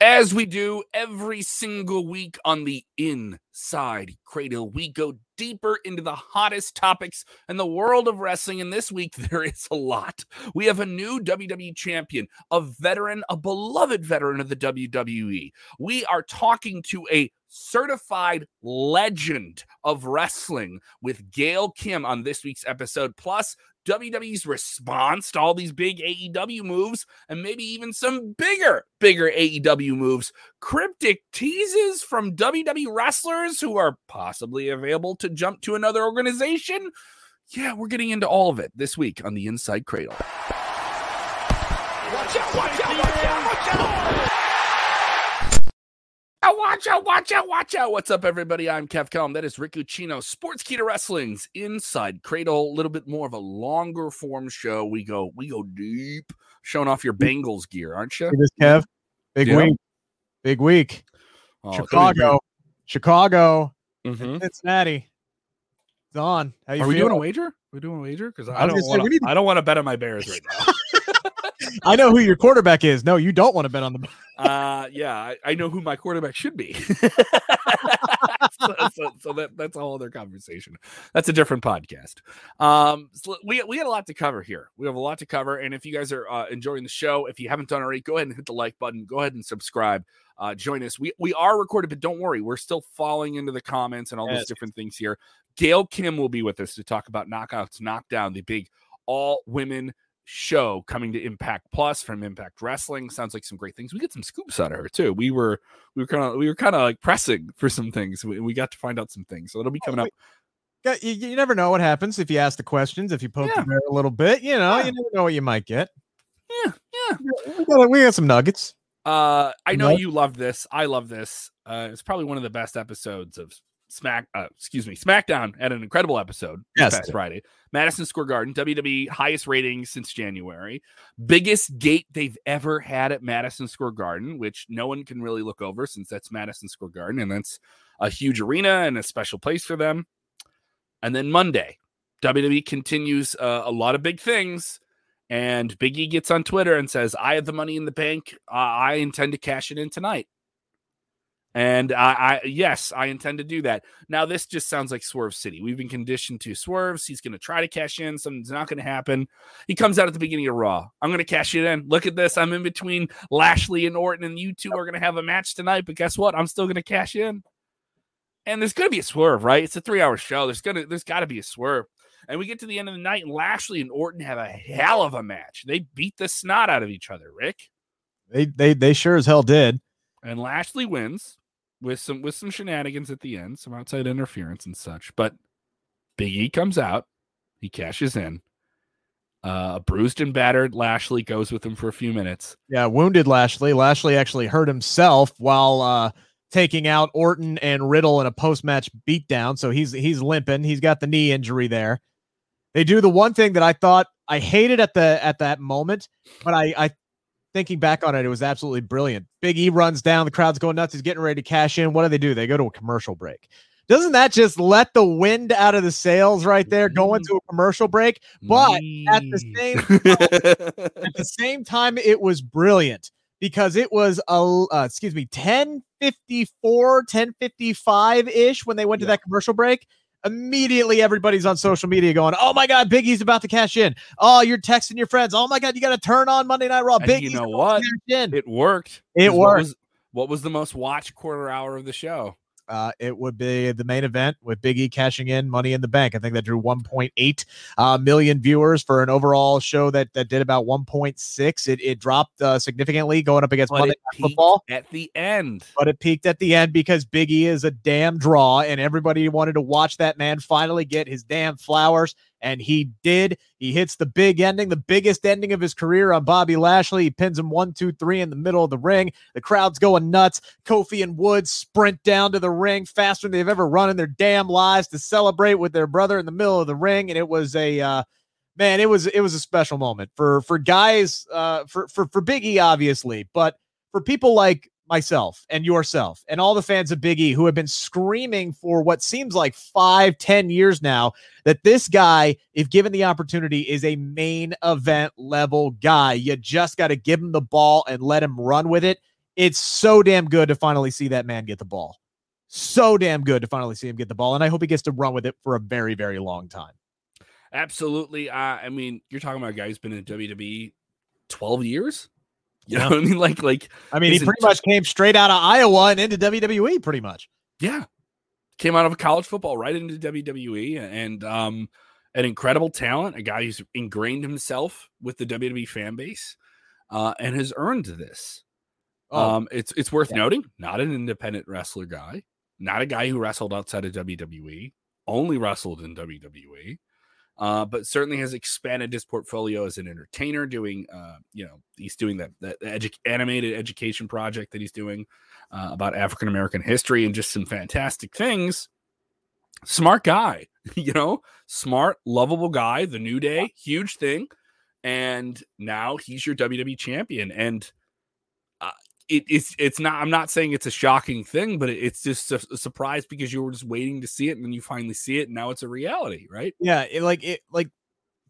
As we do every single week on the InSide Kradle, we go deeper into the hottest topics in the world of wrestling. And this week, there is a lot. We have a new WWE champion, a veteran, a beloved veteran of the WWE. We are talking to a certified legend of wrestling with Gail Kim on this week's episode. Plus, WWE's response to all these big AEW moves and maybe even some bigger, bigger AEW moves. Cryptic teases from WWE wrestlers who are possibly available to jump to another organization. Yeah, we're getting into all of it this week on the InSide Kradle. Watch out, watch out, watch out, watch out. Watch out, watch out, watch out. What's up, everybody? I'm Kev Kellam. That is Rick Ucchino, Sportskeeda Wrestling's InSide Kradle. A little bit more of a longer form show. We go, we go deep, showing off your Bengals gear, aren't you? This Kev, big yeah. week, big week. Oh, Chicago, Chicago, mm-hmm. Cincinnati. It's on. How you Are we doing a wager? Are we doing a wager? Because I, I don't want to. I don't want to bet on my Bears right now. I know who your quarterback is. No, you don't want to bet on the. uh, yeah, I, I, know who my quarterback should be. so, so, so, that that's a whole other conversation. That's a different podcast. Um, so we we had a lot to cover here. We have a lot to cover, and if you guys are uh, enjoying the show, if you haven't done already, go ahead and hit the like button. Go ahead and subscribe. Uh, join us. We we are recorded, but don't worry, we're still falling into the comments and all yes. those different things here. Gail Kim will be with us to talk about knockouts, knockdown, the big all women show coming to Impact Plus from Impact Wrestling. Sounds like some great things. We get some scoops out of her too. We were we were kind of we were kind of like pressing for some things. We, we got to find out some things. So it'll be coming oh, up. You, you, never know what happens if you ask the questions. If you poke yeah. a little bit, you know, yeah. you never know what you might get. Yeah, yeah. We got, we got some nuggets. Uh, I know you love this. I love this. Uh, it's probably one of the best episodes of Smack, uh, excuse me, SmackDown had an incredible episode yes, past Friday. Madison Square Garden, WWE highest ratings since January, biggest gate they've ever had at Madison Square Garden, which no one can really look over since that's Madison Square Garden and that's a huge arena and a special place for them. And then Monday, WWE continues uh, a lot of big things. And Biggie gets on Twitter and says, I have the money in the bank. Uh, I intend to cash it in tonight. And I, I, yes, I intend to do that. Now, this just sounds like Swerve City. We've been conditioned to swerves. He's going to try to cash in. Something's not going to happen. He comes out at the beginning of Raw. I'm going to cash it in. Look at this. I'm in between Lashley and Orton, and you two are going to have a match tonight. But guess what? I'm still going to cash in. And there's going to be a swerve, right? It's a three hour show. There's going to, there's got to be a swerve. And we get to the end of the night, and Lashley and Orton have a hell of a match. They beat the snot out of each other, Rick. They, they, they sure as hell did. And Lashley wins with some with some shenanigans at the end, some outside interference and such. But Big E comes out, he cashes in. Uh, bruised and battered Lashley goes with him for a few minutes. Yeah, wounded Lashley. Lashley actually hurt himself while uh, taking out Orton and Riddle in a post-match beatdown. So he's he's limping. He's got the knee injury there. They do the one thing that I thought I hated at the at that moment, but I I thinking back on it, it was absolutely brilliant. Big E runs down, the crowd's going nuts. He's getting ready to cash in. What do they do? They go to a commercial break. Doesn't that just let the wind out of the sails right there, going to a commercial break? But at the same time, at the same time, it was brilliant because it was a uh, excuse me 1054 1055 ish when they went yeah. to that commercial break immediately everybody's on social media going, "Oh my God, Big E's about to cash in." Oh, you're texting your friends. Oh my God, you got to turn on Monday Night Raw. Big E's you know what? It worked. It worked. What was, what was the most watched quarter hour of the show? Uh, it would be the main event with Big E cashing in Money in the Bank. I think that drew 1.8 uh, million viewers for an overall show that that did about 1.6. It it dropped uh, significantly going up against but Monday Night Football at the end, but it peaked at the end because Big E is a damn draw, and everybody wanted to watch that man finally get his damn flowers and he did. He hits the big ending, the biggest ending of his career on Bobby Lashley. He pins him one, two, three in the middle of the ring. The crowd's going nuts. Kofi and Woods sprint down to the ring faster than they've ever run in their damn lives to celebrate with their brother in the middle of the ring. And it was a uh, man, it was it was a special moment for for guys, uh, for for for Biggie, obviously, but for people like myself and yourself and all the fans of Big E who have been screaming for what seems like five, ten years now that this guy, if given the opportunity, is a main event level guy. You just got to give him the ball and let him run with it. it's so damn good to finally see that man get the ball. So damn good to finally see him get the ball. And I hope he gets to run with it for a very, very long time. Absolutely. Uh, I mean, you're talking about a guy who's been in WWE 12 years. You know what I mean? Like, like I mean, he pretty much came straight out of Iowa and into WWE pretty much. Yeah. Came out of college football right into WWE and um an incredible talent, a guy who's ingrained himself with the WWE fan base uh, and has earned this. Oh. Um, it's it's worth yeah. noting, not an independent wrestler guy, not a guy who wrestled outside of WWE, only wrestled in WWE uh, but certainly has expanded his portfolio as an entertainer. Doing, uh, you know, he's doing that that edu- animated education project that he's doing uh, about African American history and just some fantastic things. Smart guy, you know, smart, lovable guy. The New Day, huge thing, and now he's your WWE champion. And it, it's it's not. I'm not saying it's a shocking thing, but it's just a, a, surprise because you were just waiting to see it, and then you finally see it, and now it's a reality, right? Yeah, it, like it, like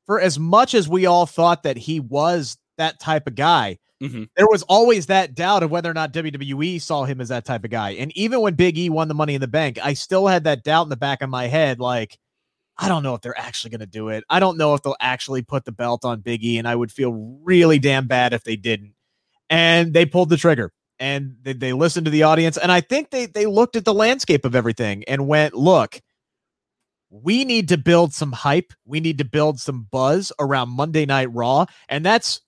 for as much as we all thought that he was that type of guy, mm-hmm. there was always that doubt of whether or not WWE saw him as that type of guy. And even when Big E won the Money in the Bank, I still had that doubt in the back of my head, like. I don't know if they're actually going to do it. I don't know if they'll actually put the belt on Big E, and I would feel really damn bad if they didn't and they pulled the trigger and they, they listened to the audience and i think they they looked at the landscape of everything and went look we need to build some hype. We need to build some buzz around monday night raw and that's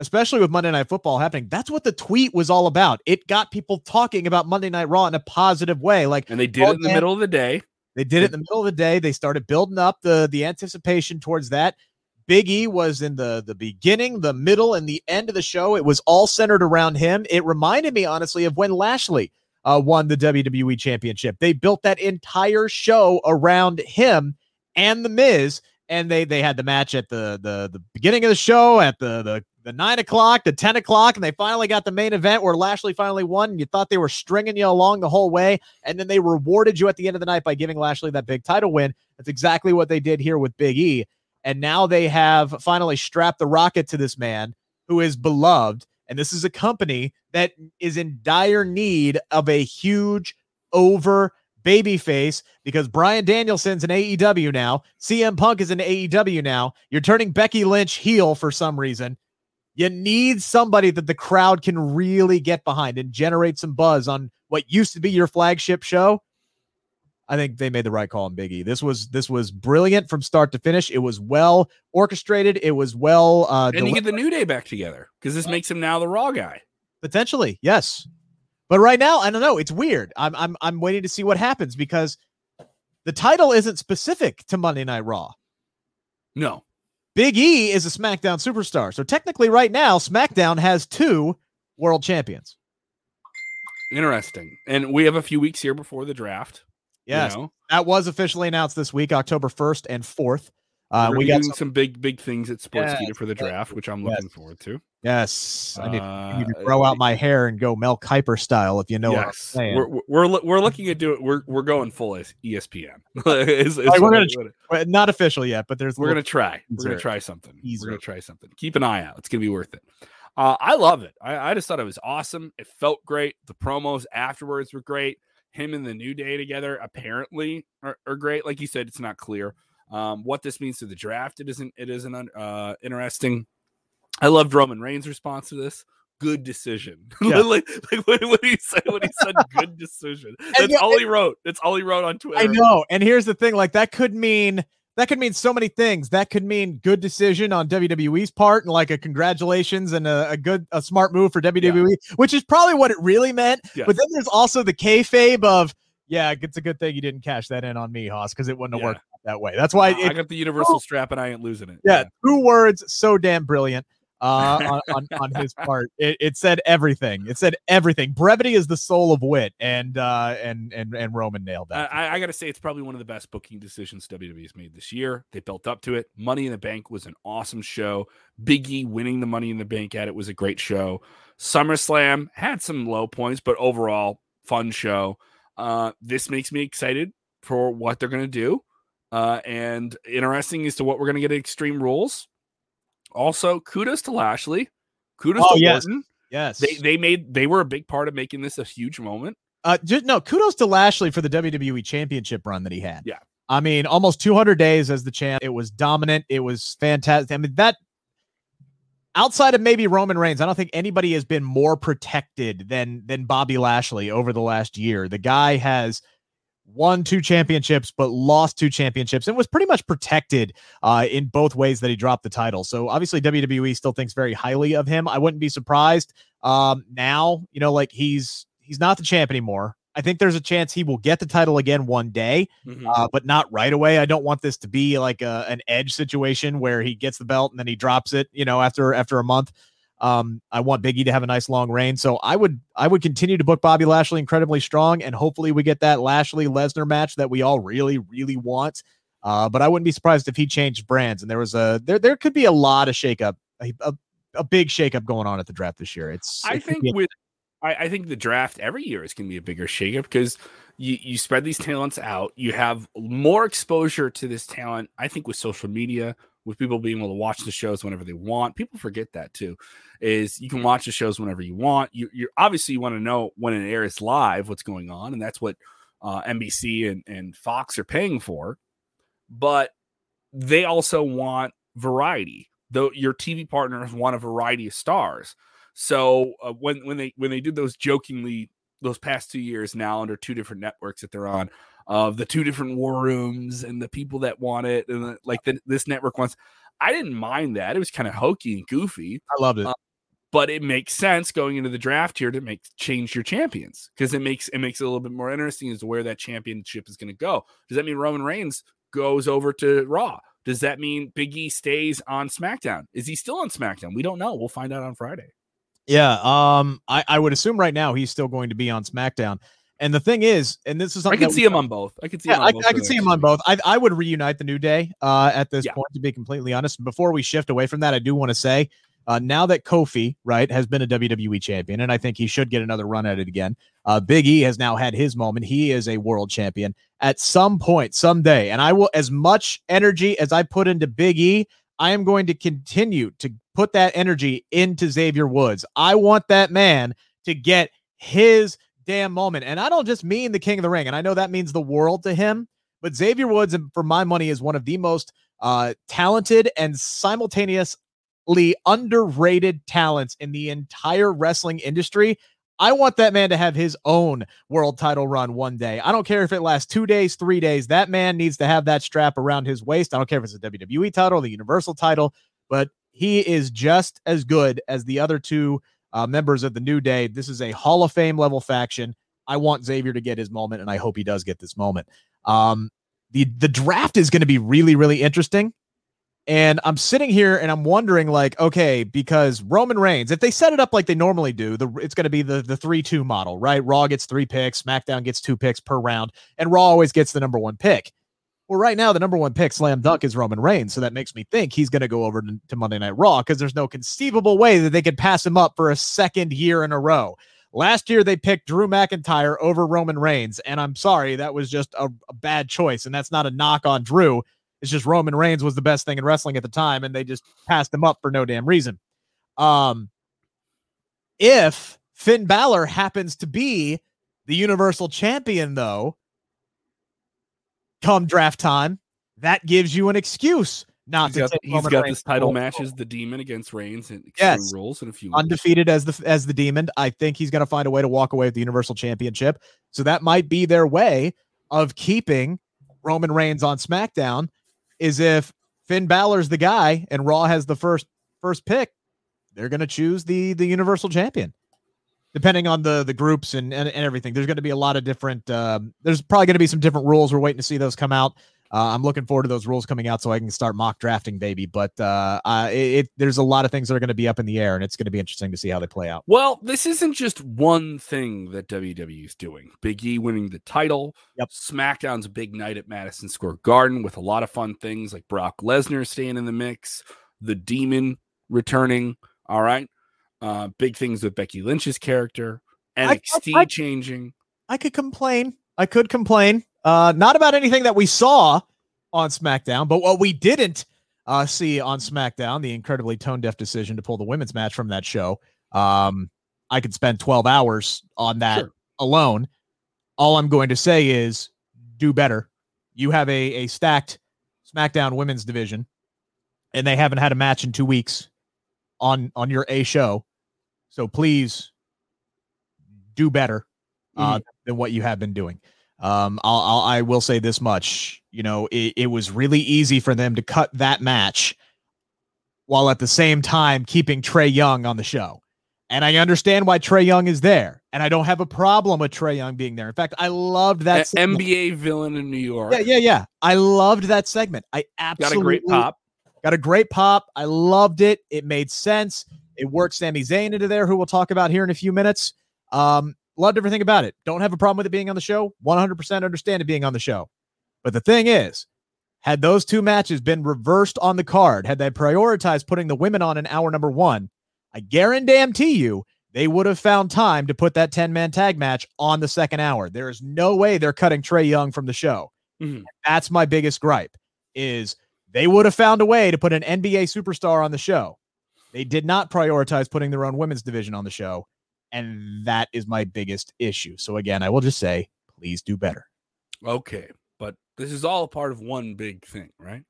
especially with monday night football happening that's what the tweet was all about. It got people talking about monday night raw in a positive way like and they did it in the middle of the day. They did it in the middle of the day. They started building up the the anticipation towards that Big E was in the the beginning, the middle, and the end of the show. It was all centered around him. It reminded me, honestly, of when Lashley uh, won the WWE Championship. They built that entire show around him and the Miz, and they they had the match at the the the beginning of the show, at the the the nine o'clock, the ten o'clock, and they finally got the main event where Lashley finally won. And you thought they were stringing you along the whole way, and then they rewarded you at the end of the night by giving Lashley that big title win. That's exactly what they did here with Big E. And now they have finally strapped the rocket to this man who is beloved. And this is a company that is in dire need of a huge over babyface because Bryan Danielson's in AEW now. CM Punk is in AEW now. You're turning Becky Lynch heel for some reason. You need somebody that the crowd can really get behind and generate some buzz on what used to be your flagship show. I think they made the right call on Biggie. This was this was brilliant from start to finish. It was well orchestrated. It was well. Uh, and you get the New Day back together because this makes him now the Raw guy. Potentially, yes. But right now, I don't know. It's weird. I'm I'm I'm waiting to see what happens because the title isn't specific to Monday Night Raw. No. Big E is a SmackDown superstar. So technically, right now, SmackDown has two world champions. Interesting. And we have a few weeks here before the draft. Yes, you know? that was officially announced this week, October 1st and 4th. Uh, we got some, some, big, big things at Sportskeeda yes, for the draft, which I'm looking yes. forward to. Yes, I need, uh, I need, to uh, grow out my hair and go Mel Kiper style, if you know yes. what I'm saying. We're, we're we're looking at doing we're we're going full ESPN. it's, it's we're gonna, try, not official yet, but there's we're gonna try. We're gonna try something. Easier. We're gonna try something. Keep an eye out. It's gonna be worth it. Uh, I love it. I, I just thought it was awesome. It felt great. The promos afterwards were great him and the New Day together apparently are, are great. Like you said, it's not clear um, what this means to the draft. It isn't. It isn't uh, interesting. I loved Roman Reigns' response to this. Good decision. Yeah. like, like what, what he said when he said good decision. That's yeah, all he wrote. That's all he wrote on Twitter. I know. And here's the thing: like that could mean that could mean so many things. That could mean good decision on WWE's part and like a congratulations and a, a good, a smart move for WWE, yeah. which is probably what it really meant. Yes. But then there's also the kayfabe of, yeah, it's a good thing you didn't cash that in on me, Hoss, because it wouldn't have yeah. worked that way. That's why it, I got the universal oh, strap and I ain't losing it. Yeah, yeah, two words, so damn brilliant uh, on, on, on his part. It, it, said everything. It said everything. Brevity is the soul of wit, and uh, and and and Roman nailed that. I, I got to say, it's probably one of the best booking decisions WWE's made this year. They built up to it. Money in the Bank was an awesome show. Biggie winning the Money in the Bank at it was a great show. SummerSlam had some low points, but overall, fun show. Uh, this makes me excited for what they're going to do. Uh, and interesting as to what we're going to get at Extreme Rules also, kudos to Lashley. Kudos oh, to yes. Orton. Yes, they they made they were a big part of making this a huge moment. Uh, just no kudos to Lashley for the WWE Championship run that he had. Yeah, I mean, almost 200 days as the champ. It was dominant. It was fantastic. I mean, that outside of maybe Roman Reigns, I don't think anybody has been more protected than than Bobby Lashley over the last year. The guy has won two championships, but lost two championships and was pretty much protected uh, in both ways that he dropped the title. So obviously WWE still thinks very highly of him. I wouldn't be surprised um, now, you know, like he's he's not the champ anymore. I think there's a chance he will get the title again one day, mm-hmm. uh, but not right away. I don't want this to be like a, an edge situation where he gets the belt and then he drops it, you know, after after a month. Um, I want Biggie to have a nice long reign, so I would I would continue to book Bobby Lashley incredibly strong, and hopefully we get that Lashley Lesnar match that we all really really want. Uh, but I wouldn't be surprised if he changed brands, and there was a there there could be a lot of shakeup, a, a, a big shakeup going on at the draft this year. It's I it think with I, I think the draft every year is going to be a bigger shakeup because you, you spread these talents out. You have more exposure to this talent, I think, with social media, with people being able to watch the shows whenever they want. People forget that too. Is you can watch the shows whenever you want. You you obviously you want to know when it airs live what's going on, and that's what uh, NBC and, and Fox are paying for. But they also want variety. Though your TV partners want a variety of stars. So uh, when when they when they did those jokingly those past two years now under two different networks that they're on of the two different war rooms and the people that want it and the, like the, this network wants i didn't mind that. It was kind of hokey and goofy i loved it. uh, but it makes sense going into the draft here to make change your champions because it makes it makes it a little bit more interesting as to where that championship is going to go. Does that mean roman reigns goes over to raw? Does that mean big e stays on smackdown? Is he still on smackdown? We don't know. We'll find out on friday. Yeah, um, I, I would assume right now he's still going to be on SmackDown. And the thing is, and this is something I can see him on both. I can see. Yeah, I, I can see him on both. I, I would reunite the New Day uh, at this yeah. point, to be completely honest. Before we shift away from that, I do want to say, uh, now that Kofi right has been a WWE champion, and I think he should get another run at it again. Uh, Big E has now had his moment. He is a world champion at some point, someday, and I will as much energy as I put into Big E. I am going to continue to put that energy into Xavier Woods. I want that man to get his damn moment. And I don't just mean the king of the ring. And I know that means the world to him, but Xavier Woods, for my money, is one of the most uh, talented and simultaneously underrated talents in the entire wrestling industry. I want that man to have his own world title run one day. I don't care if it lasts two days, three days. That man needs to have that strap around his waist. I don't care if it's a WWE title, the Universal title, but he is just as good as the other two uh, members of the New Day. This is a Hall of Fame level faction. I want Xavier to get his moment, and I hope he does get this moment. Um, the the draft is going to be really really interesting, and I'm sitting here and I'm wondering like, okay, because Roman Reigns, if they set it up like they normally do, the it's going to be the the three two model, right? Raw gets three picks, SmackDown gets two picks per round, and Raw always gets the number one pick. Well, right now, the number one pick, slam dunk, is Roman Reigns. So that makes me think he's going to go over to, Monday Night Raw because there's no conceivable way that they could pass him up for a second year in a row. Last year, they picked Drew McIntyre over Roman Reigns. And I'm sorry, that was just a, a bad choice. And that's not a knock on Drew. It's just Roman Reigns was the best thing in wrestling at the time. And they just passed him up for no damn reason. Um, if Finn Balor happens to be the Universal Champion, though, come draft time, that gives you an excuse not he's to. Got, take he's got this title match as the Demon against Reigns and yes. rules and a few undefeated as the as the Demon. I think he's going to find a way to walk away with the Universal Championship. So that might be their way of keeping Roman Reigns on SmackDown. Is if Finn Balor's the guy and Raw has the first first pick, they're going to choose the the Universal Champion depending on the the groups and and, and everything. There's going to be a lot of different. Um, there's probably going to be some different rules. We're waiting to see those come out. Uh, I'm looking forward to those rules coming out so I can start mock drafting, baby. But uh, uh, it, it, there's a lot of things that are going to be up in the air, and it's going to be interesting to see how they play out. Well, this isn't just one thing that WWE is doing. Big E winning the title. Yep. SmackDown's a big night at Madison Square Garden with a lot of fun things like Brock Lesnar staying in the mix, the Demon returning. All right uh, big things with Becky Lynch's character, NXT I, I, changing. I could complain. I could complain. Uh, not about anything that we saw on SmackDown, but what we didn't uh, see on SmackDown, the incredibly tone deaf decision to pull the women's match from that show. Um, I could spend 12 hours on that sure. alone. All I'm going to say is do better. You have a, a stacked SmackDown women's division, and they haven't had a match in two weeks on on your A show. So please do better uh, mm-hmm. than what you have been doing. Um, I'll, I'll I will say this much. You know, it, it was really easy for them to cut that match while at the same time keeping Trae Young on the show. And I understand why Trae Young is there. And I don't have a problem with Trae Young being there. In fact, I loved that a- NBA villain in New York. Yeah, yeah, yeah. I loved that segment. I absolutely got a great pop. Got a great pop. I loved it. It made sense. It worked Sami Zayn into there, who we'll talk about here in a few minutes. Um, loved everything about it. Don't have a problem with it being on the show. 100% understand it being on the show. But the thing is, had those two matches been reversed on the card, had they prioritized putting the women on in hour number one, I guarantee you they would have found time to put that 10 man tag match on the second hour. There is no way they're cutting Trae Young from the show. Mm-hmm. That's my biggest gripe is they would have found a way to put an NBA superstar on the show. They did not prioritize putting their own women's division on the show. And that is my biggest issue. So, again, I will just say, please do better. Okay. But this is all a part of one big thing, right?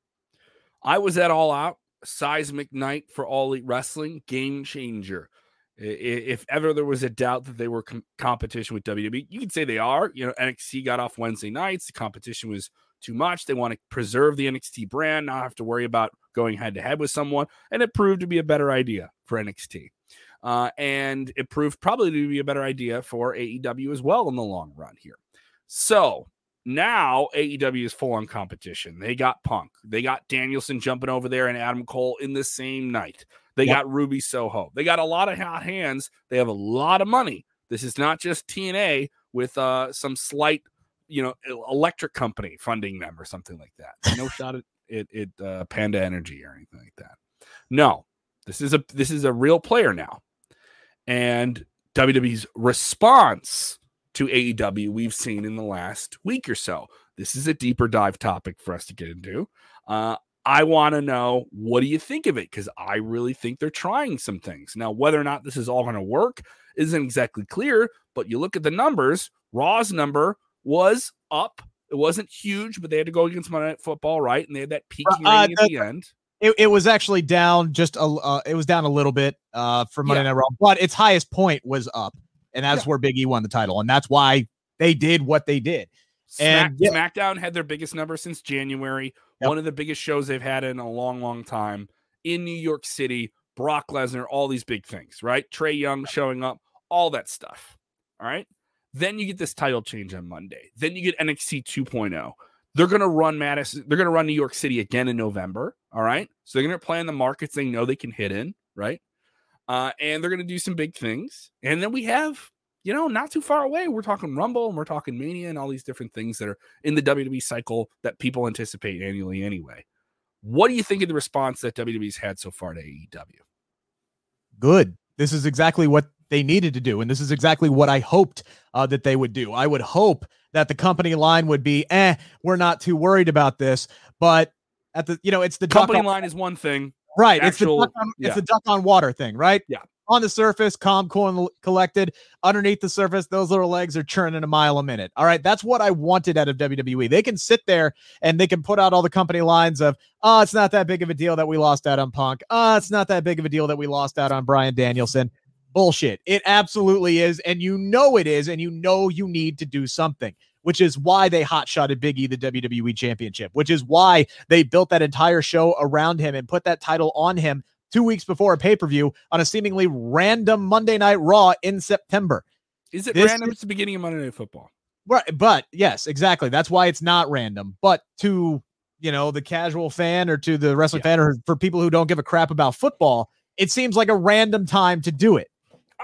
I was at All Out, seismic night for All Elite Wrestling, game changer. If ever there was a doubt that they were com- competition with WWE, you could say they are. You know, NXT got off Wednesday nights. The competition was too much. They want to preserve the NXT brand, not have to worry about going head to head with someone. And it proved to be a better idea for NXT. Uh, and it proved probably to be a better idea for AEW as well in the long run here. So now AEW is full on competition. They got Punk, they got Danielson jumping over there, and Adam Cole in the same night. They yep. got Ruby Soho. They got a lot of hot hands. They have a lot of money. This is not just TNA with uh, some slight you know electric company funding them or something like that. No shot at it, it uh, Panda Energy or anything like that. No, this is a this is a real player now, and WWE's response to AEW we've seen in the last week or so. This is a deeper dive topic for us to get into. Uh, I want to know what do you think of it because I really think they're trying some things. Now, whether or not this is all going to work isn't exactly clear, but you look at the numbers. Raw's number was up. It wasn't huge, but they had to go against Monday Night Football, right? And they had that peaking uh, rating at the, end. It, it, was actually down just a uh, it was down a little bit uh for Monday yeah. Night Raw, but its highest point was up, and that's yeah. where Big E won the title, and that's why they did what they did. Smack, and. SmackDown had their biggest number since January, yep. one of the biggest shows they've had in a long, long time in New York City. Brock Lesnar, all these big things, right? Trae Young showing up, all that stuff. All right. Then you get this title change on Monday. Then you get NXT 2.0. They're going to run Madison. They're going to run New York City again in November. All right. So they're going to play in the markets they know they can hit in. Right. Uh, and they're going to do some big things. And then we have, you know, not too far away. We're talking Rumble and we're talking Mania and all these different things that are in the WWE cycle that people anticipate annually anyway. What do you think of the response that WWE's had so far to AEW? Good. This is exactly what they needed to do. And this is exactly what I hoped uh, that they would do. I would hope that the company line would be, eh, we're not too worried about this. But at the, you know, it's the company on, line is one thing. Right. Actual, it's the, on, yeah. it's the duck on water thing, right? Yeah. On the surface, calm, cool, and collected. Underneath the surface, those little legs are churning a mile a minute. All right. That's what I wanted out of WWE. They can sit there and they can put out all the company lines of, oh, it's not that big of a deal that we lost out on Punk. Oh, it's not that big of a deal that we lost out on Bryan Danielson bullshit. It absolutely is. And you know it is. And you know you need to do something, which is why they hotshotted Big E the WWE Championship, which is why they built that entire show around him and put that title on him two weeks before a pay per view on a seemingly random Monday Night Raw in September. Is it this random? Is, it's the beginning of Monday Night Football. Right. But yes, exactly. That's why it's not random. But to, you know, the casual fan or to the wrestling yeah. fan or for people who don't give a crap about football, it seems like a random time to do it.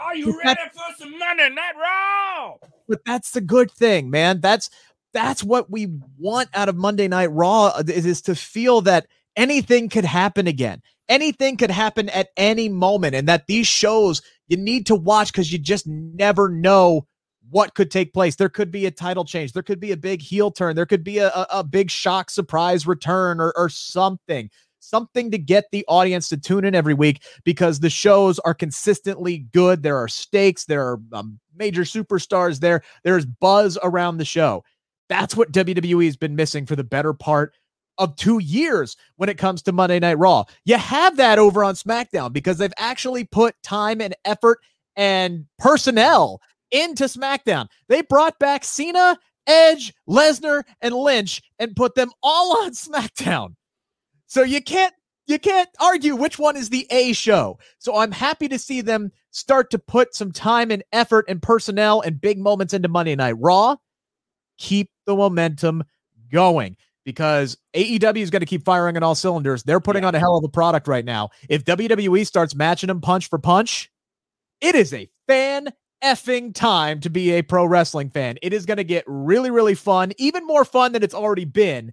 Are you ready for some Monday Night Raw? But that's the good thing, man. That's that's what we want out of Monday Night Raw uh, is, is to feel that anything could happen again. Anything could happen at any moment, and that these shows you need to watch because you just never know what could take place. There could be a title change. There could be a big heel turn. There could be a, a, a big shock surprise return or, or something. Something to get the audience to tune in every week because the shows are consistently good. There are stakes, there are um, major superstars there, there's buzz around the show. That's what WWE has been missing for the better part of two years when it comes to Monday Night Raw. You have that over on SmackDown because they've actually put time and effort and personnel into SmackDown. They brought back Cena, Edge, Lesnar, and Lynch and put them all on SmackDown. So you can't you can't argue which one is the A show. So I'm happy to see them start to put some time and effort and personnel and big moments into Monday Night Raw. Keep the momentum going because AEW is going to keep firing on all cylinders. They're putting yeah. on a hell of a product right now. If WWE starts matching them punch for punch, it is a fan effing time to be a pro wrestling fan. It is going to get really, really fun, even more fun than it's already been.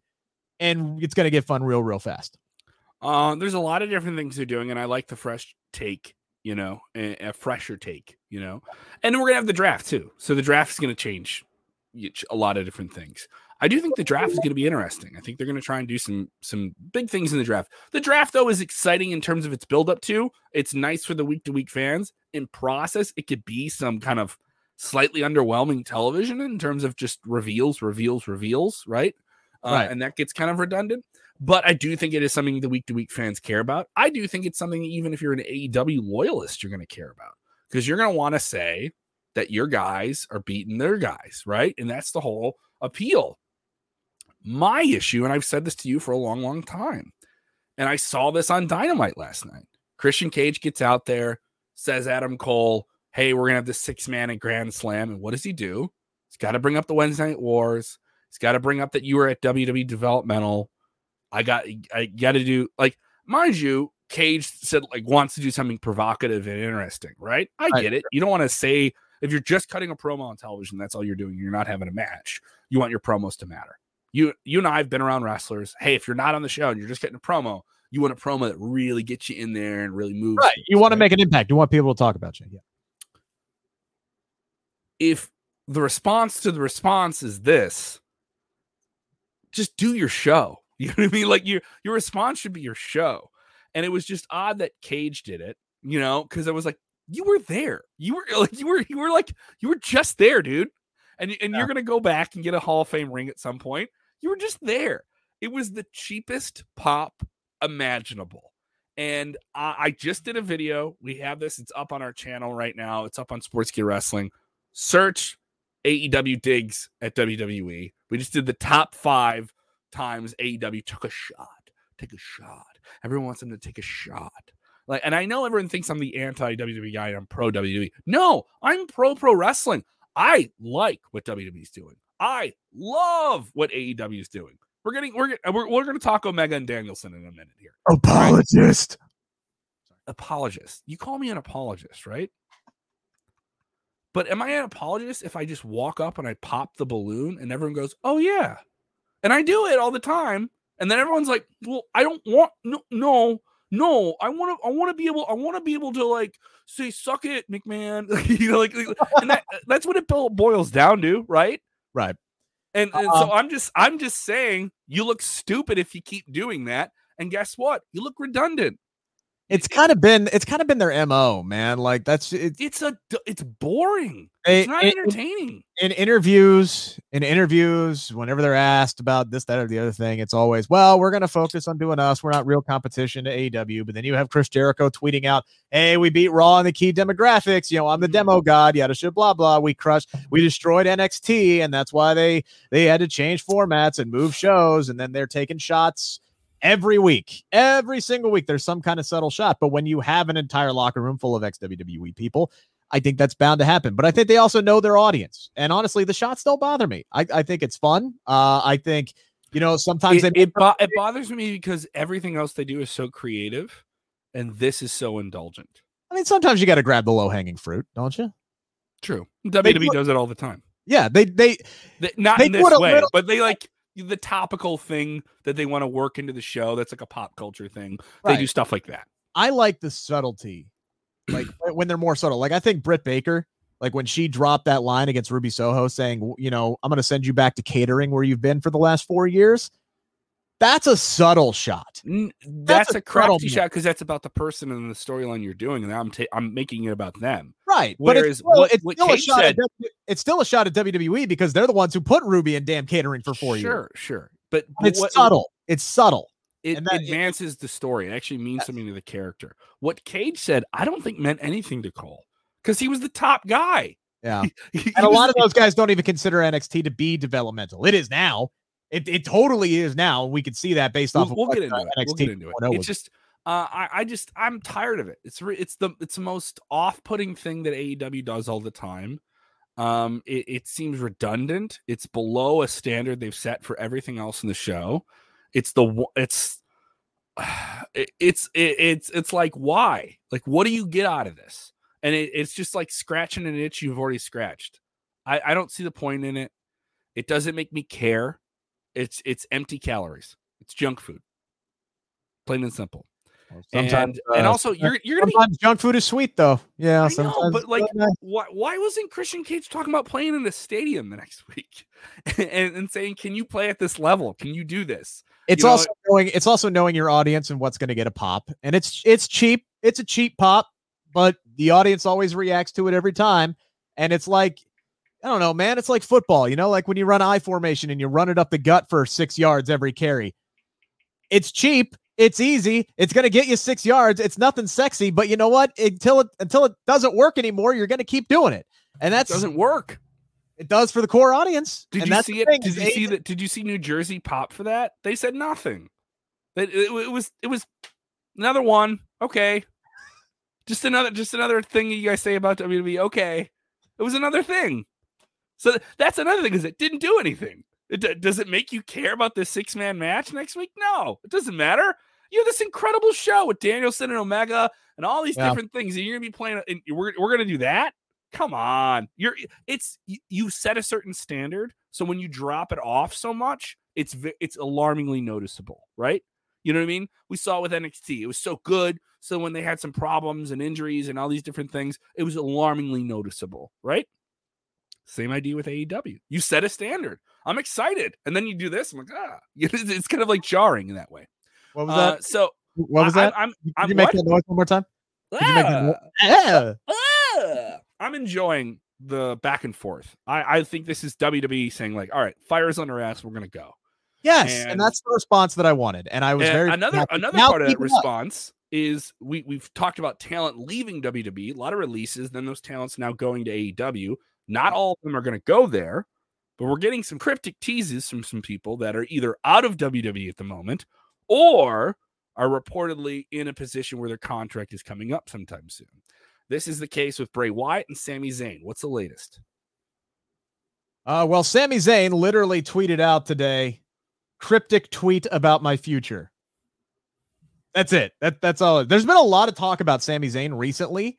And it's going to get fun real, real fast. Uh, there's a lot of different things they're doing, and I like the fresh take, you know, a, a fresher take, you know. And we're going to have the draft too. So the draft is going to change a lot of different things. I do think the draft is going to be interesting. I think they're going to try and do some some big things in the draft. The draft though is exciting in terms of its build up to. It's nice for the week to week fans. In process, it could be some kind of slightly underwhelming television in terms of just reveals, reveals, reveals, right? Uh, right. And that gets kind of redundant. But I do think it is something the week to week fans care about. I do think it's something even if you're an AEW loyalist, you're going to care about because you're going to want to say that your guys are beating their guys, right? And that's the whole appeal my issue, and I've said this to you for a long, long time, and I saw this on Dynamite last night. Christian Cage gets out there, says Adam Cole, Hey, we're gonna have this six man at Grand Slam. And what does he do? He's got to bring up the Wednesday Night Wars. He's got to bring up that you were at WWE Developmental. I got I got to do like mind you, Cage said like wants to do something provocative and interesting, right? I get it. You don't want to say if you're just cutting a promo on television, that's all you're doing. You're not having a match. You want your promos to matter you you and I have been around wrestlers. Hey, if you're not on the show and you're just getting a promo, you want a promo that really gets you in there and really moves. Right. You want right? to make an impact. You want people to talk about you. Yeah. If the response to the response is this, just do your show. You know what I mean? Like your your response should be your show. And it was just odd that Cage did it, you know, because I was like, you were there. You were like you were you were like you were just there, dude. And and yeah. you're gonna go back and get a Hall of Fame ring at some point. You were just there. It was the cheapest pop imaginable. And I, I just did a video. We have this. It's up on our channel right now. It's up on Sportskeeda Wrestling. Search AEW digs at WWE. We just did the top five times AEW took a shot. Take a shot. Everyone wants them to take a shot. Like, and I know everyone thinks I'm the anti WWE guy. I'm pro WWE. No, I'm pro pro wrestling. I like what WWE's doing. I love what AEW is doing. We're getting we're we're, we're going to talk Omega and Danielson in a minute here. Apologist. Apologist. You call me an apologist, right? But am I an apologist if I just walk up and I pop the balloon and everyone goes, "Oh yeah," and I do it all the time, and then everyone's like, "Well, I don't want no no no. I want to I want to be able I want to be able to like say suck it, McMahon." you know, like, and that, that's what it boils down to, right? Right. And, and uh, so I'm just I'm just saying you look stupid if you keep doing that. And guess what? You look redundant. It's kind of been it's kind of been their mo, man. Like that's it's it's a it's boring. It's not entertaining. In, in, interviews, in interviews, whenever they're asked about this, that, or the other thing, it's always, well, we're gonna focus on doing us. We're not real competition to AEW. But then you have Chris Jericho tweeting out, "Hey, we beat Raw in the key demographics. You know, I'm the mm. demo god. Yada shit, blah blah. We crushed, we destroyed NXT, and that's why they they had to change formats and move shows. And then they're taking shots." Every week, every single week, there's some kind of subtle shot. But when you have an entire locker room full of ex WWE people, I think that's bound to happen. But I think they also know their audience. And honestly, the shots don't bother me. I, I think it's fun. Uh, I think, you know, sometimes it, it, bo- it bothers me because everything else they do is so creative and this is so indulgent. I mean, sometimes you got to grab the low hanging fruit, don't you? True. WWE does it all the time. Yeah, they they, they not they in this way, little, but they like the topical thing that they want to work into the show. That's like a pop culture thing. Right. They do stuff like that. I like the subtlety, like when they're more subtle. Like I think Britt Baker, like when she dropped that line against Ruby Soho, saying, you know, I'm going to send you back to catering where you've been for the last four years. that's a subtle shot. That's, that's a, a crafty shot because that's about the person and the storyline you're doing, and I'm ta- I'm making it about them. Right. Whereas but it's still, what, it's still a shot said, at, it's still a shot at WWE because they're the ones who put Ruby and damn catering for four sure, years. Sure, sure. But, but it's what, subtle. It's subtle. It that, advances it, the story. It actually means something to the character. What Cage said, I don't think meant anything to Cole because he was the top guy. Yeah. and a lot of those guys don't even consider NXT to be developmental. It is now. It, it totally is now. We can see that based off we'll, of we'll uh, get into it. NXT we'll get into it. It's just uh, I, I just I'm tired of it. It's re- it's the it's the most off-putting thing that AEW does all the time. Um, it, it seems redundant. It's below a standard they've set for everything else in the show. It's the it's it, it's it, it's it's like why? Like what do you get out of this? And it, it's just like scratching an itch you've already scratched. I, I don't see the point in it. It doesn't make me care. It's it's empty calories. It's junk food. Plain and simple. Sometimes, and, uh, and also you're you're gonna sometimes be, junk food is sweet though. Yeah, I sometimes. Know, but like, why why wasn't Christian Cage talking about playing in the stadium the next week and, and saying, "Can you play at this level? Can you do this?" It's you also know, knowing it's also knowing your audience and what's going to get a pop, and it's it's cheap. It's a cheap pop, but the audience always reacts to it every time, and it's like I don't know, man. It's like football, you know, like when you run I formation and you run it up the gut for six yards every carry. It's cheap. It's easy. It's going to get you six yards. It's nothing sexy, but you know what? Until it until it doesn't work anymore, you're going to keep doing it, and that doesn't work. It does for the core audience. Did you see it? Did you see that? Did you see New Jersey pop for that? They said nothing. It, it, it was it was another one. Okay, just another just another thing you guys say about WWE. Okay, it was another thing. So that's another thing is it didn't do anything. It, does it make you care about this six man match next week? No, it doesn't matter. You have this incredible show with Danielson and Omega and all these yeah. different things. And you're gonna be playing. And we're we're gonna do that. Come on, you're it's you set a certain standard. So when you drop it off so much, it's it's alarmingly noticeable, right? You know what I mean? We saw it with NXT. It was so good. So when they had some problems and injuries and all these different things, it was alarmingly noticeable, right? Same idea with AEW. You set a standard. I'm excited, and then you do this. I'm like, ah, it's kind of like jarring in that way. What was uh, that? So what was that? I, am I'm, I'm, you make that noise one more time? Ah, ah, ah, I'm enjoying the back and forth. I, I think this is WWE saying like, all right, fire's on our ass. We're gonna go. Yes, and, and that's the response that I wanted, and I was very another happy. another now part of that response up. is we we've talked about talent leaving WWE, a lot of releases, then those talents now going to AEW. Not all of them are going to go there, but we're getting some cryptic teases from some people that are either out of WWE at the moment or are reportedly in a position where their contract is coming up sometime soon. This is the case with Bray Wyatt and Sami Zayn. What's the latest? Uh, well, Sami Zayn literally tweeted out today, cryptic tweet about my future. That's it. That that's all. There's been a lot of talk about Sami Zayn recently.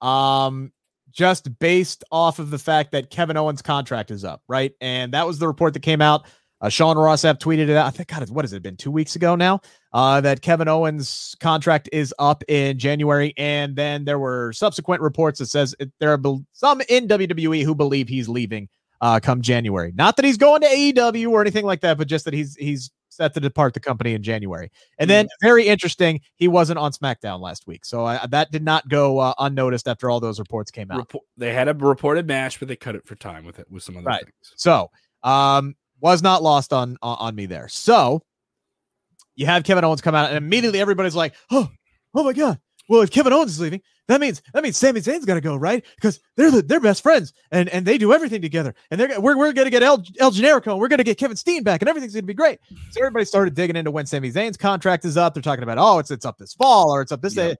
Um, just based off of the fact that Kevin Owens' contract is up, right? And that was the report that came out. Uh, Sean Ross Sapp tweeted it out. I think, God, what has it been? Two weeks ago now. Uh, that Kevin Owens' contract is up in January, and then there were subsequent reports that says it, there are be- some in WWE who believe he's leaving uh, come January. Not that he's going to AEW or anything like that, but just that he's he's set to depart the company in January. And then, mm-hmm. very interesting, he wasn't on SmackDown last week, so I, that did not go uh, unnoticed after all those reports came out. Report, they had a reported match, but they cut it for time with it with some other right. things. So, um, was not lost on, on me there. So, you have Kevin Owens come out, and immediately everybody's like, "Oh, oh my god! Well, if Kevin Owens is leaving, that means that means Sami Zayn's got to go, right? Because they're the, they're best friends and and they do everything together. And they're we're, we're gonna get El, El Generico and we're gonna get Kevin Steen back and everything's gonna be great. So everybody started digging into when Sami Zayn's contract is up. They're talking about oh it's it's up this fall or it's up this day.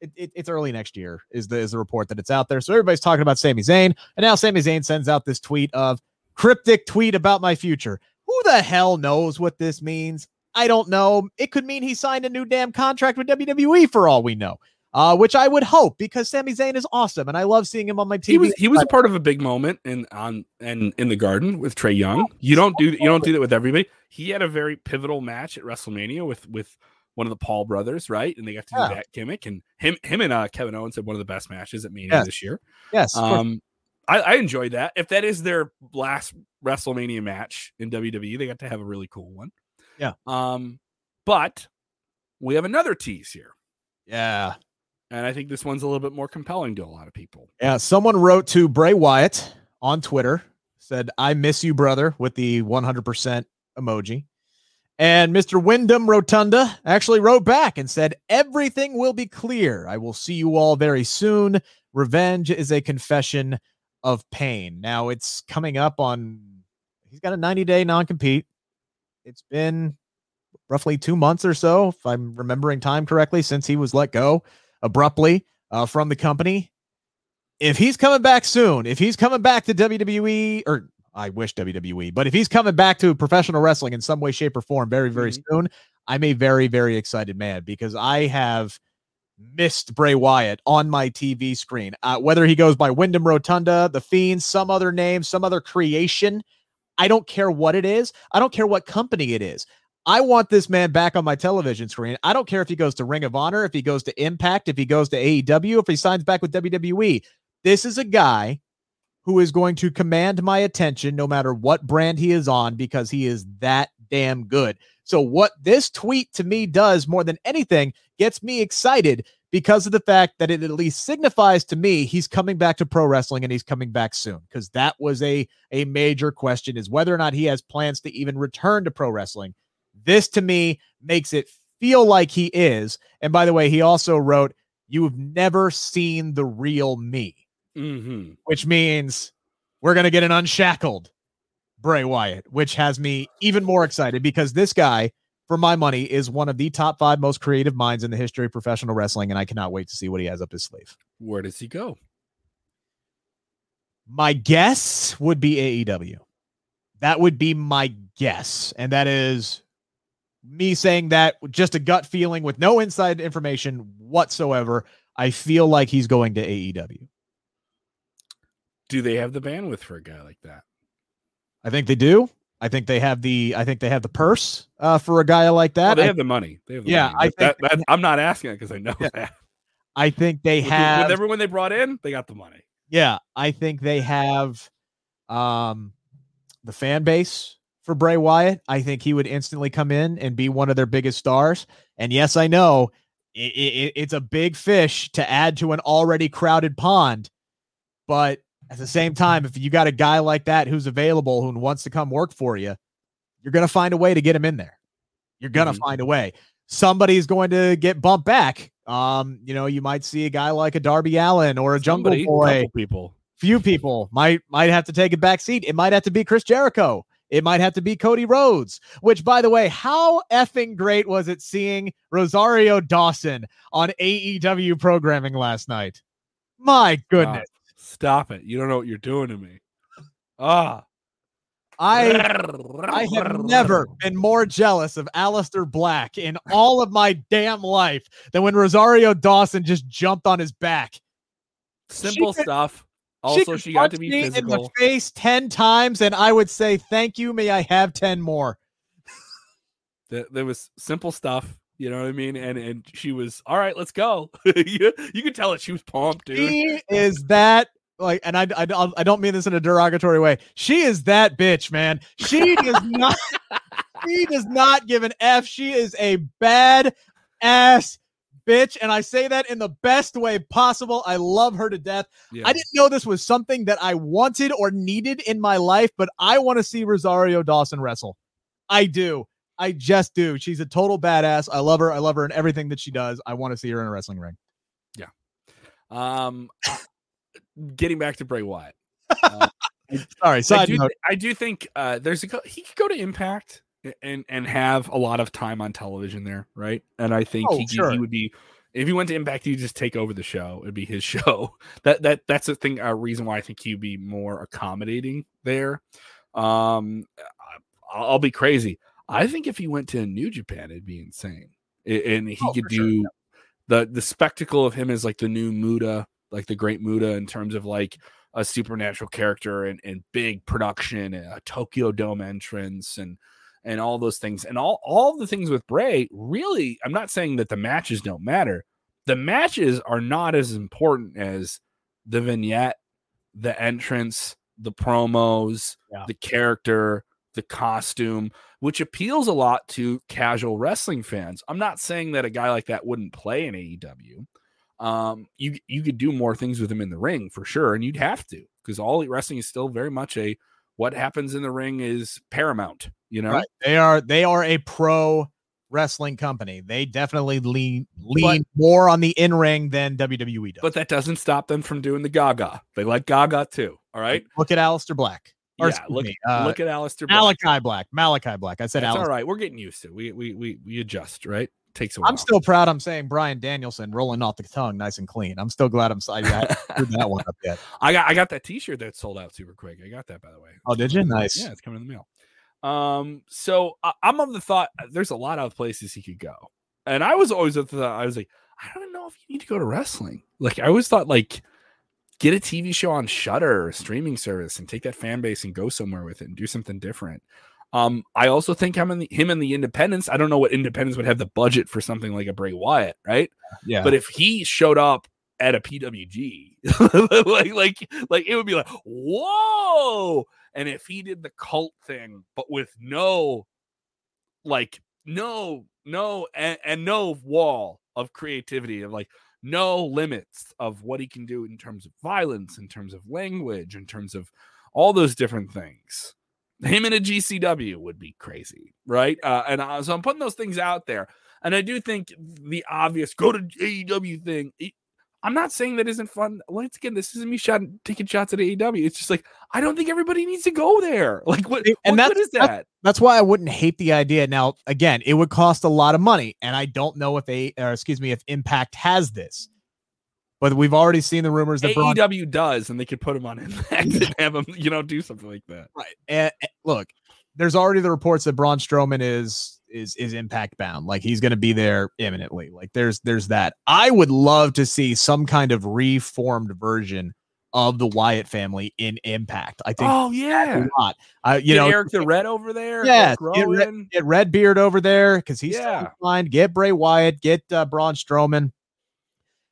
It, it, it's early next year is the is the report that it's out there. So everybody's talking about Sami Zayn, and now Sami Zayn sends out this tweet of cryptic tweet about my future. Who the hell knows what this means? I don't know. It could mean he signed a new damn contract with WWE for all we know uh, which I would hope because Sami Zayn is awesome and I love seeing him on my TV. He was he was a part of a big moment in on and in the Garden with Trae Young. You don't do you don't do that with everybody. He had a very pivotal match at WrestleMania with with one of the Paul brothers, right? And they got to yeah. do that gimmick. And him him and uh, Kevin Owens had one of the best matches at Mania yes. this year. Yes. Um, I, I enjoyed that. If that is their last WrestleMania match in WWE, they got to have a really cool one. Yeah. Um, but we have another tease here. Yeah. And I think this one's a little bit more compelling to a lot of people. Yeah. Someone wrote to Bray Wyatt on Twitter, said, I miss you, brother, with the 100% emoji. And Mr. Wyndham Rotunda actually wrote back and said, Everything will be clear. I will see you all very soon. Revenge is a confession of pain. Now it's coming up on, he's got a 90 day non compete. It's been roughly two months or so, if I'm remembering time correctly, since he was let go abruptly uh, from the company. If he's coming back soon, if he's coming back to WWE, or I wish WWE, but if he's coming back to professional wrestling in some way, shape, or form very, very mm-hmm. soon, I'm a very, very excited man because I have missed Bray Wyatt on my TV screen. Uh, whether he goes by Wyndham Rotunda, The Fiend, some other name, some other creation, I don't care what it is. I don't care what company it is. I want this man back on my television screen. I don't care if he goes to Ring of Honor, if he goes to Impact, if he goes to AEW, if he signs back with WWE. This is a guy who is going to command my attention no matter what brand he is on because he is that damn good. So, what this tweet to me does more than anything gets me excited because of the fact that it at least signifies to me he's coming back to pro wrestling and he's coming back soon because that was a a major question is whether or not he has plans to even return to pro wrestling this to me makes it feel like he is. And by the way, he also wrote, You've never seen the real me, mm-hmm. which means we're going to get an unshackled Bray Wyatt, which has me even more excited because this guy, for my money, is one of the top five most creative minds in the history of professional wrestling. And I cannot wait to see what he has up his sleeve. Where does he go? My guess would be AEW. That would be my guess. And that is me saying that just a gut feeling with no inside information whatsoever. I feel like he's going to AEW. Do they have the bandwidth for a guy like that? I think they do. I think they have the I think they have the purse uh, for a guy like that. they I, have the money. Have the yeah, money. I think that, that, I'm not asking it because I know yeah. that. I think they have with everyone they brought in, they got the money. Yeah, I think they have um the fan base for Bray Wyatt. I think he would instantly come in and be one of their biggest stars. And yes, I know it, it, it's a big fish to add to an already crowded pond. But at the same time, if you got a guy like that who's available, who wants to come work for you, you're going to find a way to get him in there. You're going to mm-hmm. find a way. Somebody's going to get bumped back. Um, you know, you might see a guy like a Darby Allin or a Somebody, Jungle Boy. people, few people might might have to take a back seat. It might have to be Chris Jericho. It might have to be Cody Rhodes, which, by the way, how effing great was it seeing Rosario Dawson on AEW programming last night? My goodness. Stop, Stop it. You don't know what you're doing to me. Ah. I I have never been more jealous of Aleister Black in all of my damn life than when Rosario Dawson just jumped on his back. Simple stuff. Also, she, she got to be me physical. in the face ten times, and I would say, "Thank you. May I have ten more?" there was simple stuff. You know what I mean? And and she was all right. Let's go. you, you could tell it. she was pumped, dude. She is that like, and I, I I don't mean this in a derogatory way. She is that bitch, man. She does not. she does not give an f. She is a bad ass bitch. And I say that in the best way possible. I love her to death. Yes. I didn't know this was something that I wanted or needed in my life, but I want to see Rosario Dawson wrestle. I do. I just do. She's a total badass. I love her. I love her in everything that she does. I want to see her in a wrestling ring. Yeah. Um, getting back to Bray Wyatt. Uh, Sorry, I do, I do, think uh, there's a he could go to Impact and and have a lot of time on television there, right? And I think oh, he, sure. he would be if he went to Impact, he'd just take over the show. It'd be his show. That that that's a thing. A reason why I think he'd be more accommodating there. Um, I'll, I'll be crazy. I think if he went to New Japan, it'd be insane, and he oh, could do sure, the the spectacle of him as like the new Muta, like the Great Muta, in terms of like a supernatural character and, and big production, and a Tokyo Dome entrance, and and all those things. And all all the things with Bray really I'm not saying that the matches don't matter. The matches are not as important as the vignette the entrance the promos yeah. the character the costume, which appeals a lot to casual wrestling fans. I'm not saying that a guy like that wouldn't play in AEW. Um, you you could do more things with him in the ring for sure, and you'd have to because all elite wrestling is still very much a what happens in the ring is paramount. You know, right. they are they are a pro wrestling company. They definitely lean lean but, more on the in ring than WWE does. But that doesn't stop them from doing the Gaga. They like Gaga too. All right. Look at Aleister Black. Or yeah, look, me, uh, look at Aleister Black. Malachi Black. Malachi Black. I said That's all right. We're getting used to it. We, we, we, we adjust, right? Takes a while. I'm still proud I'm saying Bryan Danielson rolling off the tongue nice and clean. I'm still glad I'm I got that one up yet. I got I got that t-shirt that sold out super quick. I got that by the way. Oh, did you? Nice. Yeah, it's coming in the mail. Um, so I, am of the thought uh, there's a lot of places he could go. And I was always of the thought, I was like, I don't know if you need to go to wrestling. Like I always thought like get a TV show on Shudder or streaming service and take that fan base and go somewhere with it and do something different. Um, I also think him and the, him and the independents. I don't know what independents would have the budget for something like a Bray Wyatt, right? Yeah. But if he showed up at a PWG, like like like it would be like whoa. And if he did the cult thing, but with no, like no no and, and no wall of creativity of like no limits of what he can do in terms of violence, in terms of language, in terms of all those different things. Him in a GCW would be crazy, right? Uh, and uh, so I'm putting those things out there. And I do think the obvious go to AEW thing, I'm not saying that isn't fun. Once again, this isn't me shot, taking shots at AEW. It's just like I don't think everybody needs to go there. Like what? And what that's, that? That's why I wouldn't hate the idea. Now, again, it would cost a lot of money, and I don't know if a, or excuse me, if Impact has this. But we've already seen the rumors that AEW Braun- does, and they could put him on Impact and have him, you know, do something like that. Right. And, and look, there's already the reports that Braun Strowman is is is impact bound. Like he's going to be there imminently. Like there's there's that. I would love to see some kind of reformed version of the Wyatt family in Impact. I think. Oh yeah, a lot. Uh, you get know, Eric the Red over there. Yeah, get, Red, get Redbeard over there because he's yeah. fine. Get Bray Wyatt. Get uh, Braun Strowman.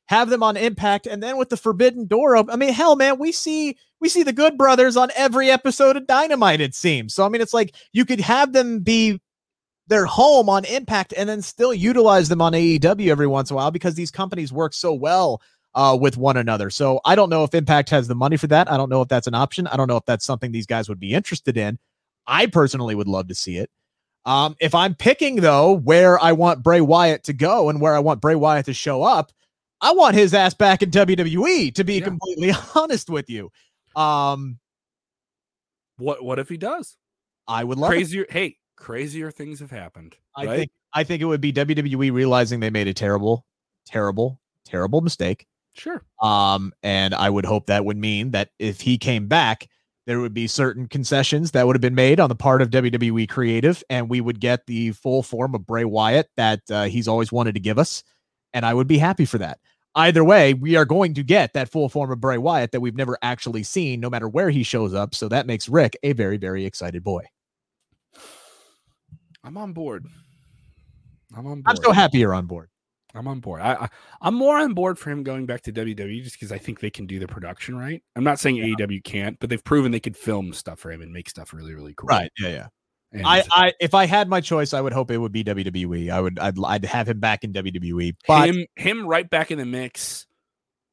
Have them on Impact, and then with the Forbidden Door open. I mean, hell, man, we see we see the Good Brothers on every episode of Dynamite. It seems so. I mean, it's like you could have them be their home on Impact and then still utilize them on AEW every once in a while because these companies work so well uh, with one another. So I don't know if Impact has the money for that. I don't know if that's an option. I don't know if that's something these guys would be interested in. I personally would love to see it. Um, if I'm picking though where I want Bray Wyatt to go and where I want Bray Wyatt to show up, I want his ass back in WWE. To be yeah. completely honest with you, um, what what if he does? I would love crazier. It. Hey, crazier things have happened. I right? think I think it would be WWE realizing they made a terrible, terrible, terrible mistake. Sure. Um, and I would hope that would mean that if he came back, there would be certain concessions that would have been made on the part of WWE creative, and we would get the full form of Bray Wyatt that uh, he's always wanted to give us. And I would be happy for that. Either way, we are going to get that full form of Bray Wyatt that we've never actually seen, no matter where he shows up. So that makes Rick a very, very excited boy. I'm on board. I'm on board. I'm so happy you're on board. I'm on board. I, I am more on board for him going back to WWE just because I think they can do the production right. I'm not saying yeah. AEW can't, but they've proven they could film stuff for him and make stuff really really cool. Right. Yeah. Yeah. And I, I if I had my choice, I would hope it would be WWE. I would I'd I'd have him back in WWE. But him him right back in the mix,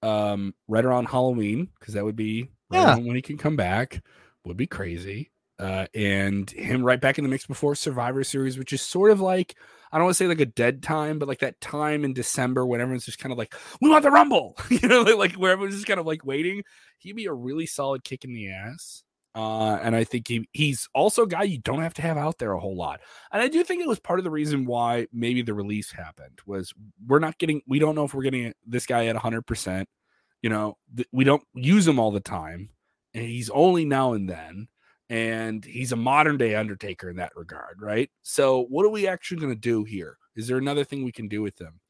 um, right around Halloween because that would be right yeah. when he can come back would be crazy uh, and him right back in the mix before Survivor Series, which is sort of like I don't want to say like a dead time, but like that time in December when everyone's just kind of like, we want the Rumble, you know, like, like where everyone's just kind of like waiting. He'd be a really solid kick in the ass. Uh, and I think he he's also a guy you don't have to have out there a whole lot. And I do think it was part of the reason why maybe the release happened was we're not getting we don't know if we're getting this guy at 100%. You know, th- we don't use him all the time, and he's only now and then and he's a modern day Undertaker in that regard, right? So, what are we actually going to do here? Is there another thing we can do with them?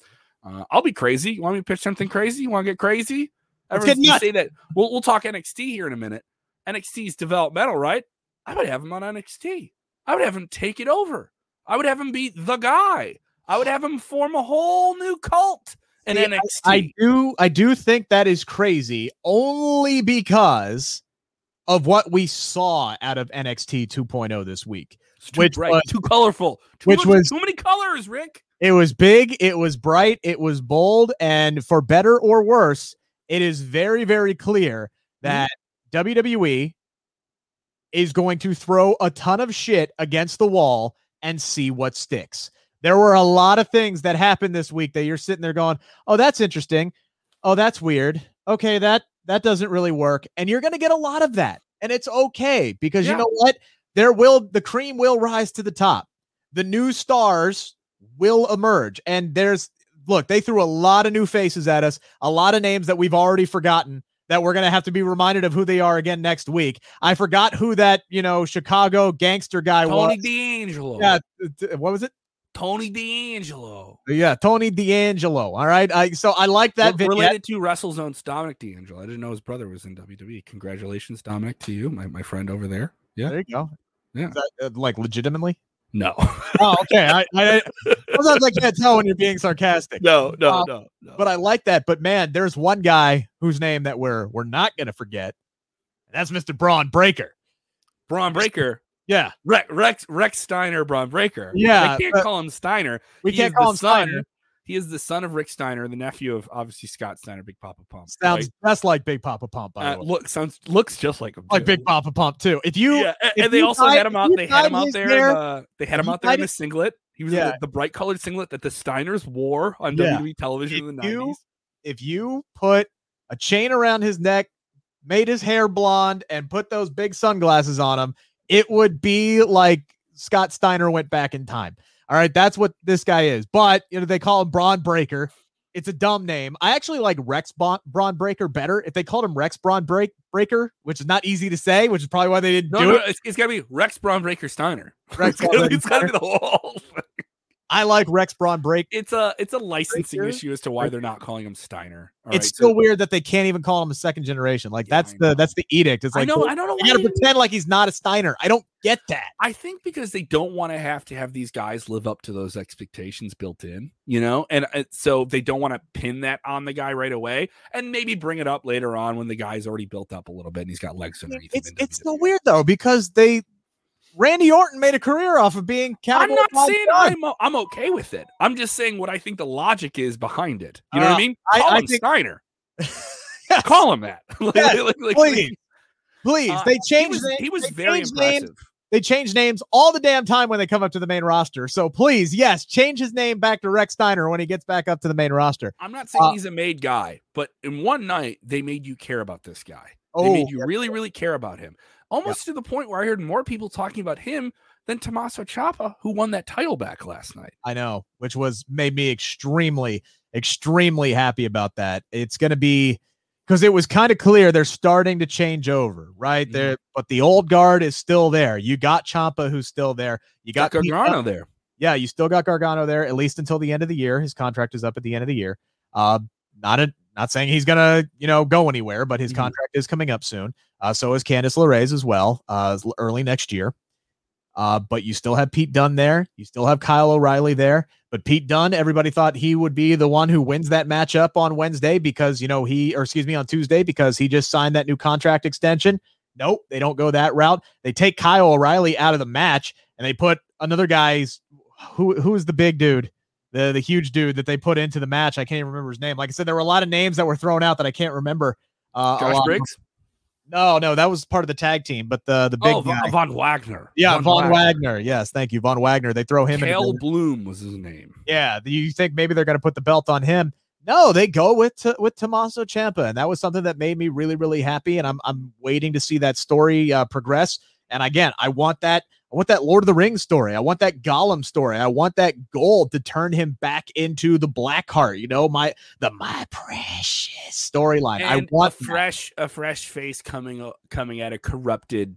Uh, I'll be crazy. You want me to pitch something crazy? You want to get crazy? Everyone's say that. We'll, we'll talk NXT here in a minute. NXT is developmental, right? I would have him on NXT. I would have him take it over. I would have him be the guy. I would have him form a whole new cult in See, NXT. I, I do I do think that is crazy only because of what we saw out of NXT 2.0 this week. which bright, was, too colorful, too which much, was too many colors, Rick. It was big, it was bright, it was bold, and for better or worse, it is very, very clear mm-hmm. that mm-hmm. WWE is going to throw a ton of shit against the wall and see what sticks. There were a lot of things that happened this week that you're sitting there going, "Oh, that's interesting. Oh, that's weird. Okay, that that doesn't really work." And you're going to get a lot of that. And it's okay because yeah. you know what? There will the cream will rise to the top. The new stars will emerge. And there's look, they threw a lot of new faces at us, a lot of names that we've already forgotten that we're going to have to be reminded of who they are again next week. I forgot who that, you know, Chicago gangster guy Tony was. Tony D'Angelo. Yeah. What was it? Tony D'Angelo. Yeah, Tony D'Angelo. All right. I so I like that We're Related to WrestleZone's Dominic D'Angelo. I didn't know his brother was in WWE. Congratulations, Dominic, to you, my, my friend over there. Yeah. There you go. Yeah. That, uh, like legitimately? No. oh, okay. I, I, sometimes I can't tell when you're being sarcastic. No, no, um, no, no. But I like that. But man, there's one guy whose name that we're we're not gonna forget. And that's Mr. Bron Breakker. Bron Breakker. Yeah. Rex Rex, Rex Steiner Bron Breakker. Yeah. I can't uh, call him Steiner. We he can't call him son, Steiner. He is the son of Rick Steiner, the nephew of obviously Scott Steiner, Big Papa Pump. Sounds right? just like Big Papa Pump. By uh, the way. Look, sounds looks just like him. Like Big Papa Pump too. If you, yeah, and, and they also had him out. They had him out there. Hair, in the, they had him out there in the singlet. He was yeah. the, the, bright colored singlet that the Steiners wore on yeah. WWE television if in the nineties. If you put a chain around his neck, made his hair blonde, and put those big sunglasses on him, it would be like Scott Steiner went back in time. All right, that's what this guy is. But you know, they call him Bron Breakker. It's a dumb name. I actually like Rex bon- Bron Breakker better. If they called him Rex Braun Break Breaker, which is not easy to say, which is probably why they didn't no, do no, it. It's, it's got to be Rex Bron Breakker Steiner. Rex it's got to be the whole. I like Rex Braun Break. It's a it's a licensing Breaker? issue as to why they're not calling him Steiner. All it's right, still so, weird that they can't even call him a second generation. Like yeah, that's the that's the edict. It's like I know I don't know. You got to pretend like he's not a Steiner. I don't get that. I think because they don't want to have to have these guys live up to those expectations built in, you know, and uh, so they don't want to pin that on the guy right away, and maybe bring it up later on when the guy's already built up a little bit and he's got legs underneath. It's it's so weird though because they Randy Orton made a career off of being Cowboy. I'm not saying I'm, I'm okay with it. I'm just saying what I think the logic is behind it. You know uh, what I mean? Call I, him think... Steiner. yes. Call him that. like, yes, like, like, please, please. Uh, they changed. He was, he was very impressive. Names. They change names all the damn time when they come up to the main roster. So please, yes, change his name back to Rex Steiner when he gets back up to the main roster. I'm not saying uh, he's a made guy, but in one night they made you care about this guy. They oh, made you really, really care about him almost to the point where I heard more people talking about him than Tommaso Ciampa, who won that title back last night. I know, which was made me extremely, extremely happy about that. It's going to be because it was kind of clear they're starting to change over, right? Mm-hmm. There, but the old guard is still there. You got Ciampa, who's still there. You got, got Gargano there. Yeah, you still got Gargano there at least until the end of the year. His contract is up at the end of the year. Uh, not a not saying he's gonna, you know, go anywhere, but his mm-hmm. contract is coming up soon. Uh, so is Candice LeRae's as well, uh, early next year. Uh, but you still have Pete Dunne there. You still have Kyle O'Reilly there. But Pete Dunne, everybody thought he would be the one who wins that matchup on Wednesday because, you know, he, or excuse me, on Tuesday because he just signed that new contract extension. Nope, they don't go that route. They take Kyle O'Reilly out of the match and they put another guy's who who is the big dude? the the huge dude that they put into the match. I can't even remember his name. Like I said, there were a lot of names that were thrown out that I can't remember. Uh, Josh Briggs. No, no, that was part of the tag team, but the the big oh, guy. Von Wagner. Yeah, Von, Von Wagner. Wagner. Yes, thank you, Von Wagner. They throw him. Kale Bloom was his name. Yeah, you think maybe they're going to put the belt on him? No, they go with with Tommaso Ciampa, and that was something that made me really really happy. And I'm I'm waiting to see that story uh, progress. And again, I want that I want that Lord of the Rings story. I want that Gollum story. I want that gold to turn him back into the Blackheart. You know, my the my precious storyline. I want a fresh that. a fresh face coming coming at a corrupted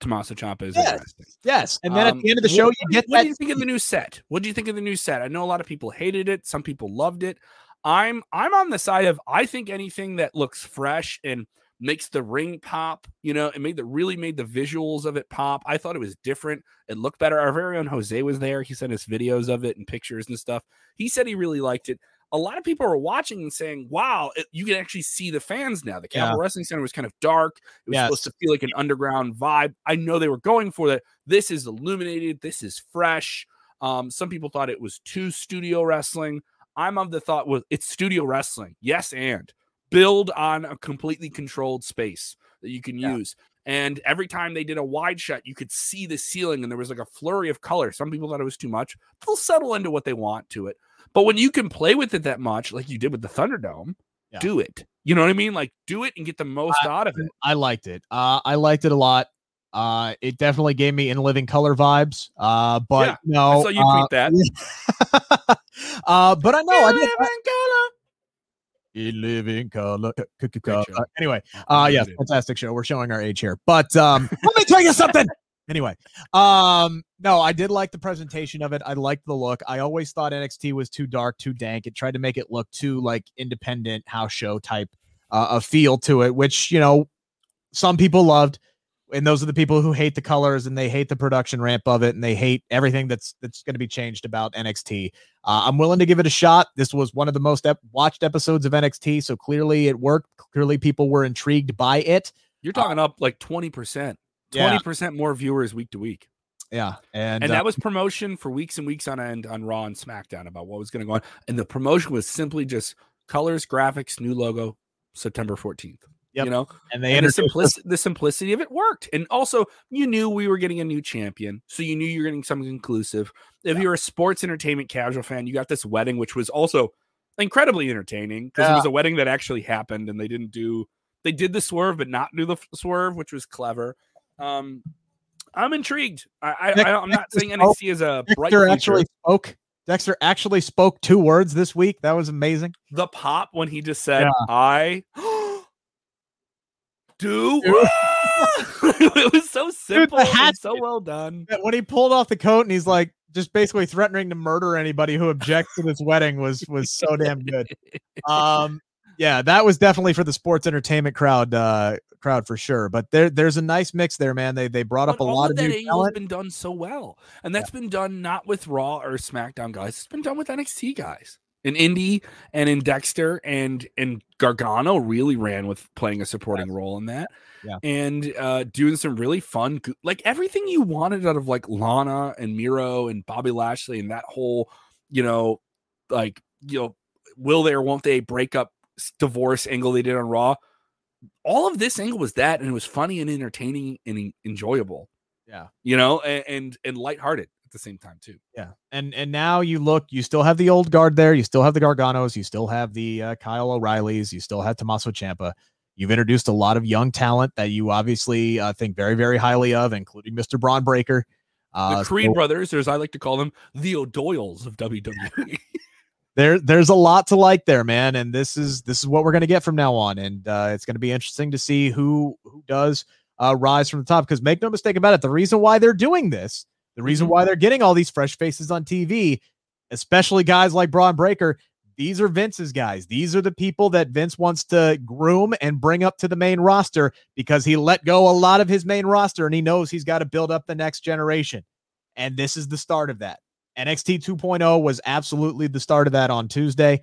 Tommaso Ciampa is yes. interesting. Yes, and then um, at the end of the show, what, you get. What that- do you think of the new set? What do you think of the new set? I know a lot of people hated it. Some people loved it. I'm I'm on the side of I think anything that looks fresh and makes the ring pop. You know, it made the really made the visuals of it pop. I thought it was different. It looked better. Our very own Jose was there. He sent us videos of it and pictures and stuff. He said he really liked it. a lot of people were watching and saying, "Wow, it, you can actually see the fans now." The Capitol yeah. Wrestling Center was kind of dark; it was yes. supposed to feel like an underground vibe. I know they were going for that. This is illuminated. This is fresh. Um, some people thought it was too studio wrestling. I'm of the thought was it's studio wrestling. Yes, and build on a completely controlled space that you can yeah. use. And every time they did a wide shot, you could see the ceiling and there was like a flurry of color. Some people thought it was too much. They'll settle into what they want to it. But when you can play with it that much, like you did with the Thunderdome, yeah. do it. You know what I mean? Like do it and get the most I, out of it. I liked it. Uh, I liked it a lot. Uh, it definitely gave me in living color vibes. Uh, but yeah, no, I saw you tweet uh, that. uh, but I know I, did, I, in living color. Uh, anyway, uh, yes, fantastic show. We're showing our age here, but um, let me tell you something. Anyway, um, no, I did like the presentation of it. I liked the look. I always thought NXT was too dark, too dank. It tried to make it look too like independent house show type uh, a feel to it, which you know some people loved and those are the people who hate the colors and they hate the production ramp of it and they hate everything that's that's going to be changed about NXT. Uh, I'm willing to give it a shot. This was one of the most ep- watched episodes of NXT, so clearly it worked. Clearly people were intrigued by it. You're talking uh, up like 20%. 20% more viewers week to week. Yeah, and and uh, that was promotion for weeks and weeks on end on Raw and SmackDown about what was going to go on, and the promotion was simply just colors, graphics, new logo, September 14th. Yep. You know, and they and the simplicity the simplicity of it worked. And also, you knew we were getting a new champion, so you knew you're getting something inclusive. If yeah. you're a sports entertainment casual fan, you got this wedding, which was also incredibly entertaining because yeah. it was a wedding that actually happened, and they didn't do they did the swerve, but not do the swerve, which was clever. Um, I'm intrigued. I, I, am not saying NXT is a bright. Dexter actually spoke. Dexter actually spoke two words this week. That was amazing. The pop when he just said, yeah. "I." do. it was so simple Dude, and so well done. When he pulled off the coat and he's like just basically threatening to murder anybody who objects to this wedding was was so damn good. Um yeah, that was definitely for the sports entertainment crowd uh crowd for sure. But there there's a nice mix there, man. They they brought but up a lot of, that new talent. been done so well. And that's yeah. been done not with Raw or SmackDown guys. It's been done with NXT guys in Indi and in Dexter and and Gargano really ran with playing a supporting yes. role in that. Yeah. And uh doing some really fun like everything you wanted out of like Lana and Miro and Bobby Lashley and that whole, you know, like, you know, will they or won't they break up divorce angle they did on Raw. All of this angle was that and it was funny and entertaining and enjoyable. Yeah. You know, and and, and lighthearted the same time too. Yeah, and and now you look, you still have the old guard there. You still have the Garganos. You still have the uh, Kyle O'Reillys. You still have Tommaso Ciampa. You've introduced a lot of young talent that you obviously uh, think very very highly of, including Mr. Bron Breakker. Uh, the Creed so, brothers, as I like to call them, the O'Doyles of WWE. there, there's a lot to like there, man, and this is this is what we're gonna get from now on, and uh, it's gonna be interesting to see who who does uh, rise from the top. Because make no mistake about it, the reason why they're doing this the reason mm-hmm. why they're getting all these fresh faces on TV, especially guys like Bron Breakker, these are Vince's guys. These are the people that Vince wants to groom and bring up to the main roster because he let go a lot of his main roster and he knows he's got to build up the next generation. And this is the start of that. NXT 2.0 was absolutely the start of that on Tuesday.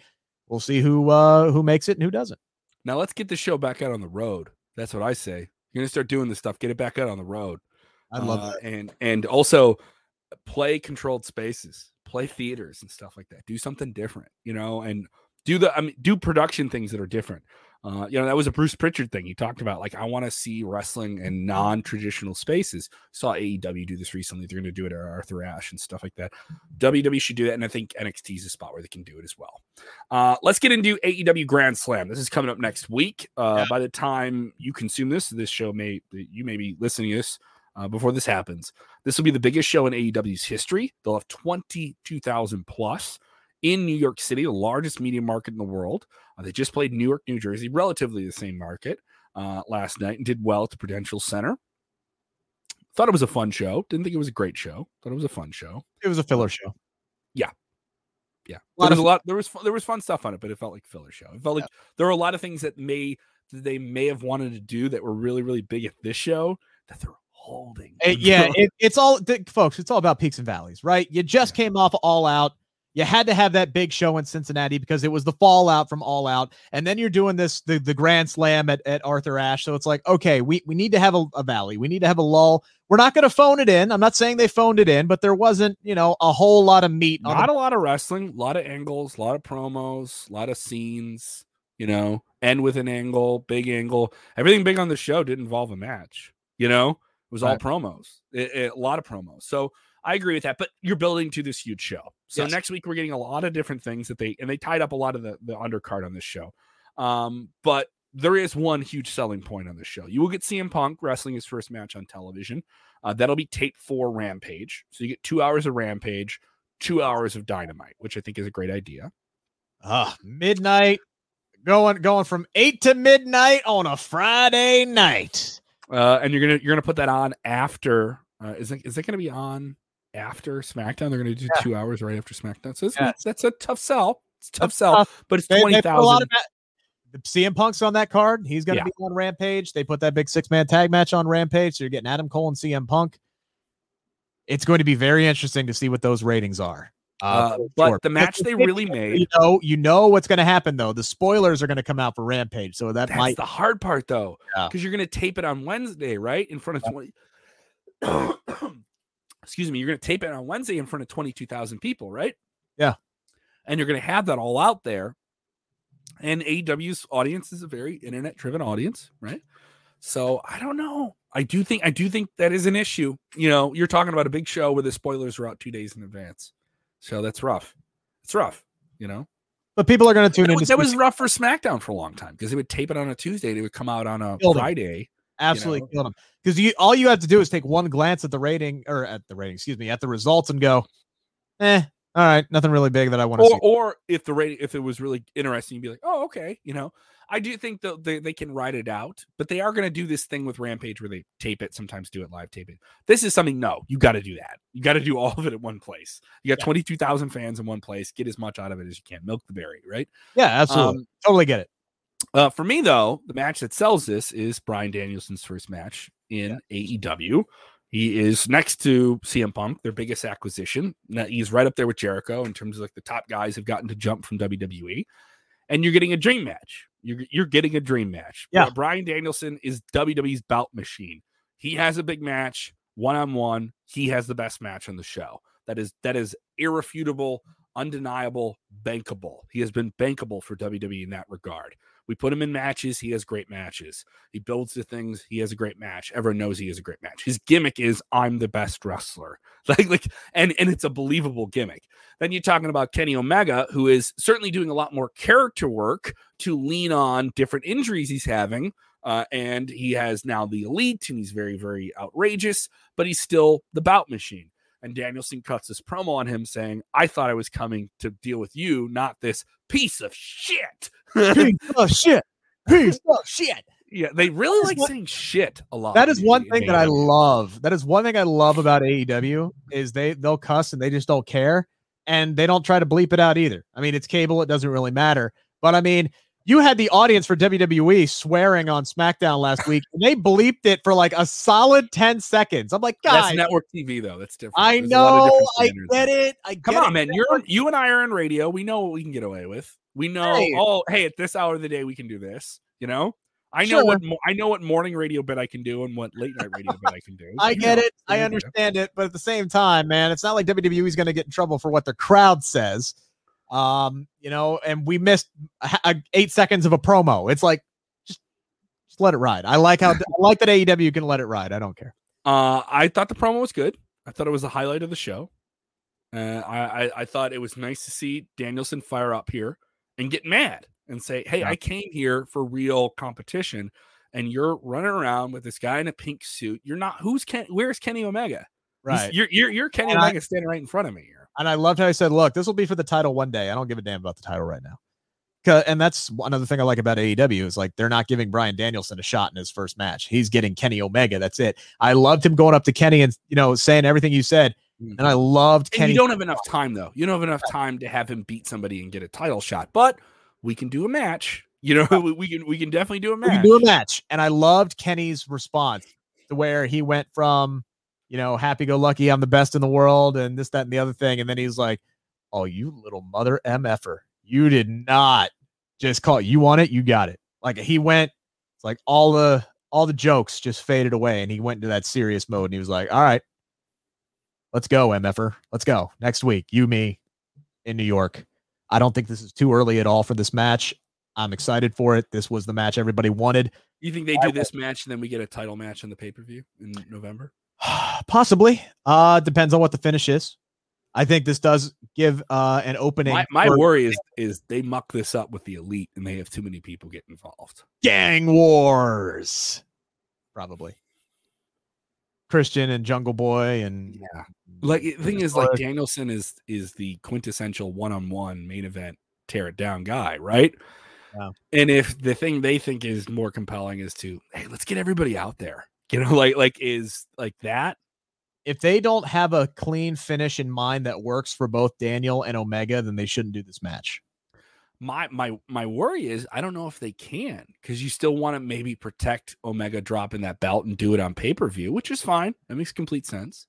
We'll see who uh who makes it and who doesn't. Now let's get the show back out on the road. That's what I say. You're gonna start doing this stuff. Get it back out on the road. I love uh, that. And and also play controlled spaces, play theaters and stuff like that. Do something different, you know, and do the I mean do production things that are different. Uh, you know, that was a Bruce Pritchard thing. He talked about like I want to see wrestling in non-traditional spaces. Saw AEW do this recently. They're going to do it at Arthur Ashe and stuff like that. WWE should do that, and I think NXT is a spot where they can do it as well. Uh, let's get into AEW Grand Slam. This is coming up next week. Uh, yeah. By the time you consume this, this show may you may be listening to this uh, before this happens. This will be the biggest show in AEW's history. They'll have 22,000 plus in New York City, the largest media market in the world. Uh, they just played New York, New Jersey, relatively the same market uh, last night and did well at the Prudential Center. Thought it was a fun show. Didn't think it was a great show. Thought it was a fun show. It was a filler show. Yeah, yeah. There was a lot. There was there was fun stuff on it, but it felt like filler show. It felt yeah. like there were a lot of things that may that they may have wanted to do that were really really big at this show that they're holding. It, eh, yeah, it, it's all folks. It's all about peaks and valleys, right? You just yeah. came off all out. You had to have that big show in Cincinnati because it was the fallout from All Out, and then you're doing this the the Grand Slam at, at Arthur Ashe. So it's like, okay, we we need to have a, a valley. We need to have a lull. We're not going to phone it in. I'm not saying they phoned it in, but there wasn't, you know, a whole lot of meat. Not the- a lot of wrestling, a lot of angles, a lot of promos, a lot of scenes. You know, end with an angle, big angle. Everything big on the show didn't involve a match. You know, it was right. all promos, it, it, a lot of promos. So I agree with that. But you're building to this huge show. So yes. next week we're getting a lot of different things that they and they tied up a lot of the the undercard on this show. Um, but there is one huge selling point on this show. You will get CM Punk wrestling his first match on television. Uh, that'll be tape for Rampage. So you get two hours of Rampage, two hours of Dynamite, which I think is a great idea. Uh, midnight, going going from eight to midnight on a Friday night. Uh, and you're gonna you're gonna put that on after. Uh, is it is it gonna be on after SmackDown. They're going to do yeah. two hours right after SmackDown. So yes. that's a tough sell. It's tough that's sell, tough. but it's twenty thousand. The CM Punk's on that card. He's going to yeah. be on Rampage. They put that big six man tag match on Rampage. So you're getting Adam Cole and CM Punk. It's going to be very interesting to see what those ratings are. Uh, uh, but sure. the match they really made, you know, you know what's going to happen though. The spoilers are going to come out for Rampage, so that that's might the hard part though, because yeah. you're going to tape it on Wednesday, right, in front of twenty. excuse me, you're going to tape it on Wednesday in front of 22,000 people, right? Yeah. And you're going to have that all out there. And AW's audience is a very internet driven audience, right? So I don't know. I do think I do think that is an issue. You know, you're talking about a big show where the spoilers are out two days in advance. So that's rough. It's rough, you know. But people are going to tune in. That was rough for SmackDown for a long time because they would tape it on a Tuesday. They would come out on a Friday absolutely you know? killed him because you all you have to do is take one glance at the rating or at the rating, excuse me, at the results and go, eh, all right, nothing really big that I want to see. Or if the rating, if it was really interesting, you'd be like, oh, okay, you know. I do think that they, they can write it out, but they are going to do this thing with Rampage where they tape it, sometimes do it live tape it. This is something, no, you got to do that. You got to do all of it at one place. You got yeah. 22,000 fans in one place. Get as much out of it as you can. Milk the berry, right? Yeah, absolutely. Um, totally get it. Uh, for me, though, the match that sells this is Bryan Danielson's first match in yeah. AEW. He is next to CM Punk, their biggest acquisition. Now, he's right up there with Jericho in terms of like the top guys have gotten to jump from WWE. And you're getting a dream match. You're, you're getting a dream match. Yeah. Bryan Danielson is WWE's bout machine. He has a big match, one on one. He has the best match on the show. That is that is irrefutable, undeniable, bankable. He has been bankable for WWE in that regard. We put him in matches. He has great matches. He builds the things. He has a great match. Everyone knows he has a great match. His gimmick is I'm the best wrestler. Like, like, and and it's a believable gimmick. Then you're talking about Kenny Omega, who is certainly doing a lot more character work to lean on different injuries he's having. Uh, and he has now the elite, and he's very, very outrageous, but he's still the bout machine. And Danielson cuts this promo on him saying, I thought I was coming to deal with you, not this piece of shit. piece of shit. Piece of shit. Yeah, they really like saying shit a lot. That is one thing that I love. That is one thing I love about AEW is they they'll cuss and they just don't care and they don't try to bleep it out either. I mean, it's cable, it doesn't really matter. But I mean, you had the audience for WWE swearing on SmackDown last week, and they bleeped it for like a solid 10 seconds. I'm like, guys, that's network TV though. That's different. I There's know, I get it. I come on, it. man. You're you and I are in radio. We know what we can get away with. We know, hey. oh, hey, at this hour of the day, we can do this. You know, I know sure. what I know what morning radio bit I can do and what late night radio bit I can do. I get know, it. I understand it, but at the same time, man, it's not like WWE's going to get in trouble for what the crowd says. Um, you know, and we missed eight seconds of a promo. It's like just, just let it ride. I like how I like that AEW can let it ride. I don't care. Uh, I thought the promo was good. I thought it was the highlight of the show. Uh, I, I, I thought it was nice to see Danielson fire up here and get mad and say, "Hey, yeah. I came here for real competition, and you're running around with this guy in a pink suit. You're not. Who's Ken? Where's Kenny Omega? Right. You're you're, you're Kenny and Omega I, standing right in front of me here. And I loved how he said, "Look, this will be for the title one day. I don't give a damn about the title right now." And that's another thing I like about AEW is like they're not giving Bryan Danielson a shot in his first match. He's getting Kenny Omega. That's it. I loved him going up to Kenny and you know saying everything you said. Mm. And I loved and Kenny. You don't have enough time though. You don't have enough time to have him beat somebody and get a title shot. But we can do a match. You know, we can we can definitely do a match. We can do a match. And I loved Kenny's response to where he went from you know, happy go lucky, I'm the best in the world, and this, that, and the other thing. And then he's like, Oh, you little mother mf'er. You did not just call it. You want it, you got it. Like he went, it's like all the all the jokes just faded away and he went into that serious mode and he was like, All right, let's go, MFer. Let's go. Next week. You, me in New York. I don't think this is too early at all for this match. I'm excited for it. This was the match everybody wanted. You think they do this match and then we get a title match in the pay per view in November? Possibly. Uh, depends on what the finish is. I think this does give uh, an opening. My, my worry is is they muck this up with the elite and they have too many people get involved. Gang wars, probably. Christian and Jungle Boy and yeah. Like the thing is, like Danielson is is the quintessential one on one main event tear it down guy, right? Yeah. And if the thing they think is more compelling is to hey, let's get everybody out there, you know, like like is like that if they don't have a clean finish in mind that works for both Daniel and Omega, then they shouldn't do this match. My my my worry is I don't know if they can because you still want to maybe protect Omega dropping that belt and do it on pay per view, which is fine. That makes complete sense.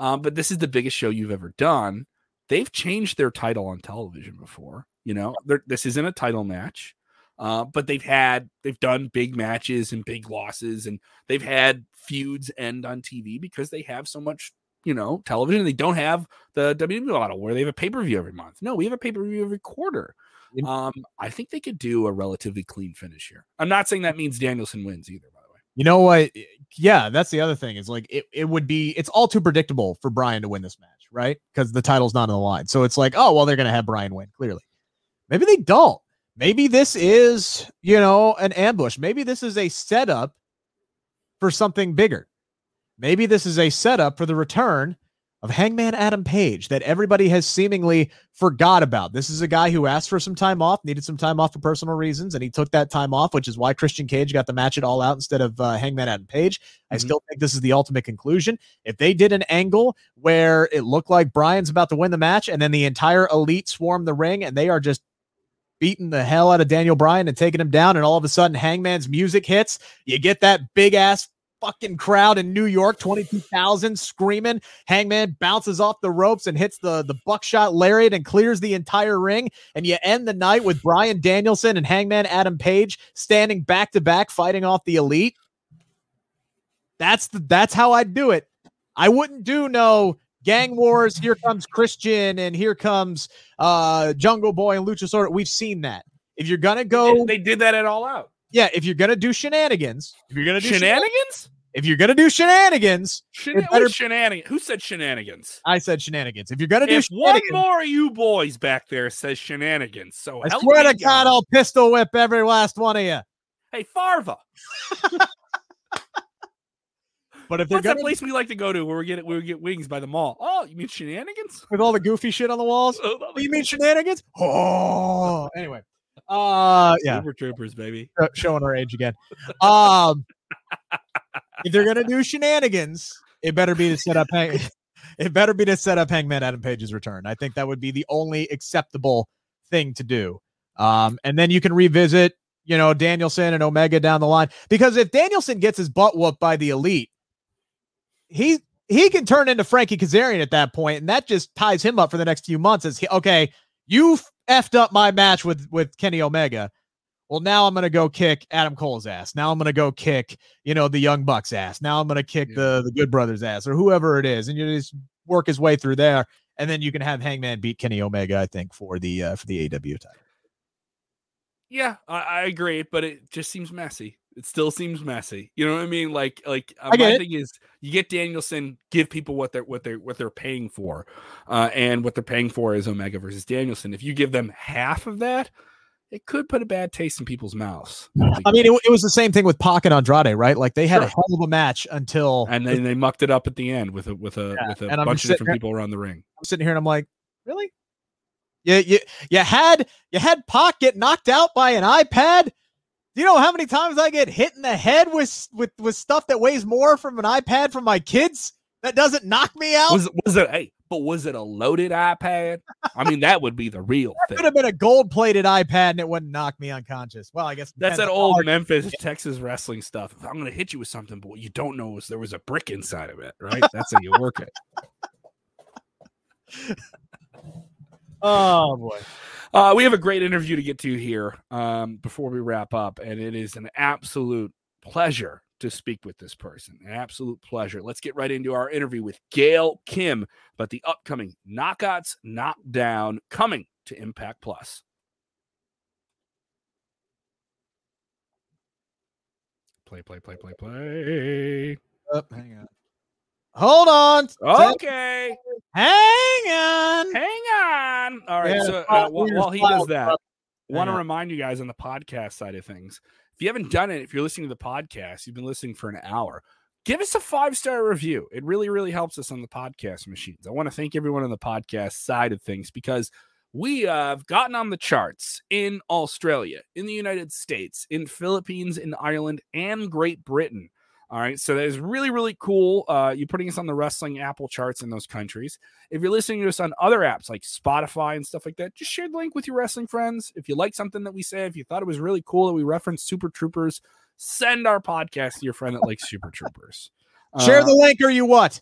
Um, but this is the biggest show you've ever done. They've changed their title on television before. You know, this isn't a title match. Uh, but they've had they've done big matches and big losses, and they've had feuds end on TV because they have so much, you know, television. They don't have the WWE model where they have a pay per view every month. No, we have a pay per view every quarter. Um, I think they could do a relatively clean finish here. I'm not saying that means Danielson wins either, by the way. You know what? Yeah, that's the other thing. Is like it, it would be it's all too predictable for Bryan to win this match, right? Because the title's not on the line. So it's like, oh well, they're gonna have Bryan win, clearly. Maybe they don't. Maybe this is, you know, an ambush. Maybe this is a setup for something bigger. Maybe this is a setup for the return of Hangman Adam Page that everybody has seemingly forgot about. This is a guy who asked for some time off, needed some time off for personal reasons, and he took that time off, which is why Christian Cage got the match it all out instead of uh, Hangman Adam Page. Mm-hmm. I still think this is the ultimate conclusion. If they did an angle where it looked like Bryan's about to win the match, and then the entire elite swarm the ring, and they are just beating the hell out of Daniel Bryan and taking him down, and all of a sudden Hangman's music hits. You get that big ass fucking crowd in New York, 22,000 screaming. Hangman bounces off the ropes and hits the, the buckshot lariat and clears the entire ring. And you end the night with Bryan Danielson and Hangman Adam Page standing back to back fighting off the elite. That's the that's how I'd do it. I wouldn't do no gang wars. Here comes Christian and here comes uh Jungle Boy and Luchasaurus. We've seen that. If you're gonna go, they did that at all out. Yeah, if you're gonna do shenanigans, if you're gonna do shenanigans, if you're gonna do shenanigans, Shenan- better... shenanigans. Who said shenanigans? I said shenanigans. If you're gonna if do one more of you boys back there says shenanigans, so I swear to God, I'll pistol whip every last one of you. Hey, Farva. But if they're What's gonna, that place we like to go to where we get we get wings by the mall? Oh, you mean shenanigans with all the goofy shit on the walls? Oh, you mean shenanigans? Oh, anyway. Uh, yeah, Super Troopers, baby, showing our age again. Um, if they're gonna do shenanigans, it better be to set up hang. It better be to set up Hangman Adam Page's return. I think that would be the only acceptable thing to do. Um, and then you can revisit, you know, Danielson and Omega down the line. Because if Danielson gets his butt whooped by the elite, he he can turn into Frankie Kazarian at that point, and that just ties him up for the next few months. As he, okay, you effed up my match with with Kenny Omega. Well, now I'm gonna go kick Adam Cole's ass. Now I'm gonna go kick you know the Young Bucks ass. Now I'm gonna kick yeah. the the Good Brothers ass or whoever it is, and you just work his way through there, and then you can have Hangman beat Kenny Omega. I think for the uh, for the AW title. Yeah, I, I agree, but it just seems messy. It still seems messy. You know what I mean? Like, like uh, my it. thing is, you get Danielson, give people what they're what they're what they're paying for, uh, and what they're paying for is Omega versus Danielson. If you give them half of that, it could put a bad taste in people's mouths. I mean, it, it was the same thing with Pac and Andrade, right? Like they had sure. a hell of a match until, and then they mucked it up at the end with a with a yeah. with a and bunch of different here, people around the ring. I'm sitting here and I'm like, really? You, you, you had you had Pac get knocked out by an iPad do you know how many times I get hit in the head with with with stuff that weighs more from an iPad from my kids that doesn't knock me out? Was, was it hey, but was it a loaded iPad? I mean, that would be the real thing. Could have been a gold plated iPad and it wouldn't knock me unconscious. Well, I guess that's that old Memphis, Texas wrestling stuff. I'm gonna hit you with something, but what you don't know is there was a brick inside of it, right? That's how you work it. oh boy. Uh, we have a great interview to get to here um, before we wrap up, and it is an absolute pleasure to speak with this person. An absolute pleasure. Let's get right into our interview with Gail Kim about the upcoming Knockouts Knockdown coming to Impact Plus. Play, play, play, play, play. Oh, hang on. Hold on. Okay. Hang on. Hang on. All right. Yeah, so uh, while, while, he does that, want to remind you guys on the podcast side of things. If you haven't done it, if you're listening to the podcast, you've been listening for an hour, give us a five star review. It really, really helps us on the podcast machines. I want to thank everyone on the podcast side of things because we have gotten on the charts in Australia, in the United States, in Philippines, in Ireland, and Great Britain. All right, so that is really, really cool. Uh, you're putting us on the wrestling Apple charts in those countries. If you're listening to us on other apps like Spotify and stuff like that, just share the link with your wrestling friends. If you like something that we say, if you thought it was really cool that we referenced Super Troopers, send our podcast to your friend that likes Super Troopers. Share uh, the link or you what?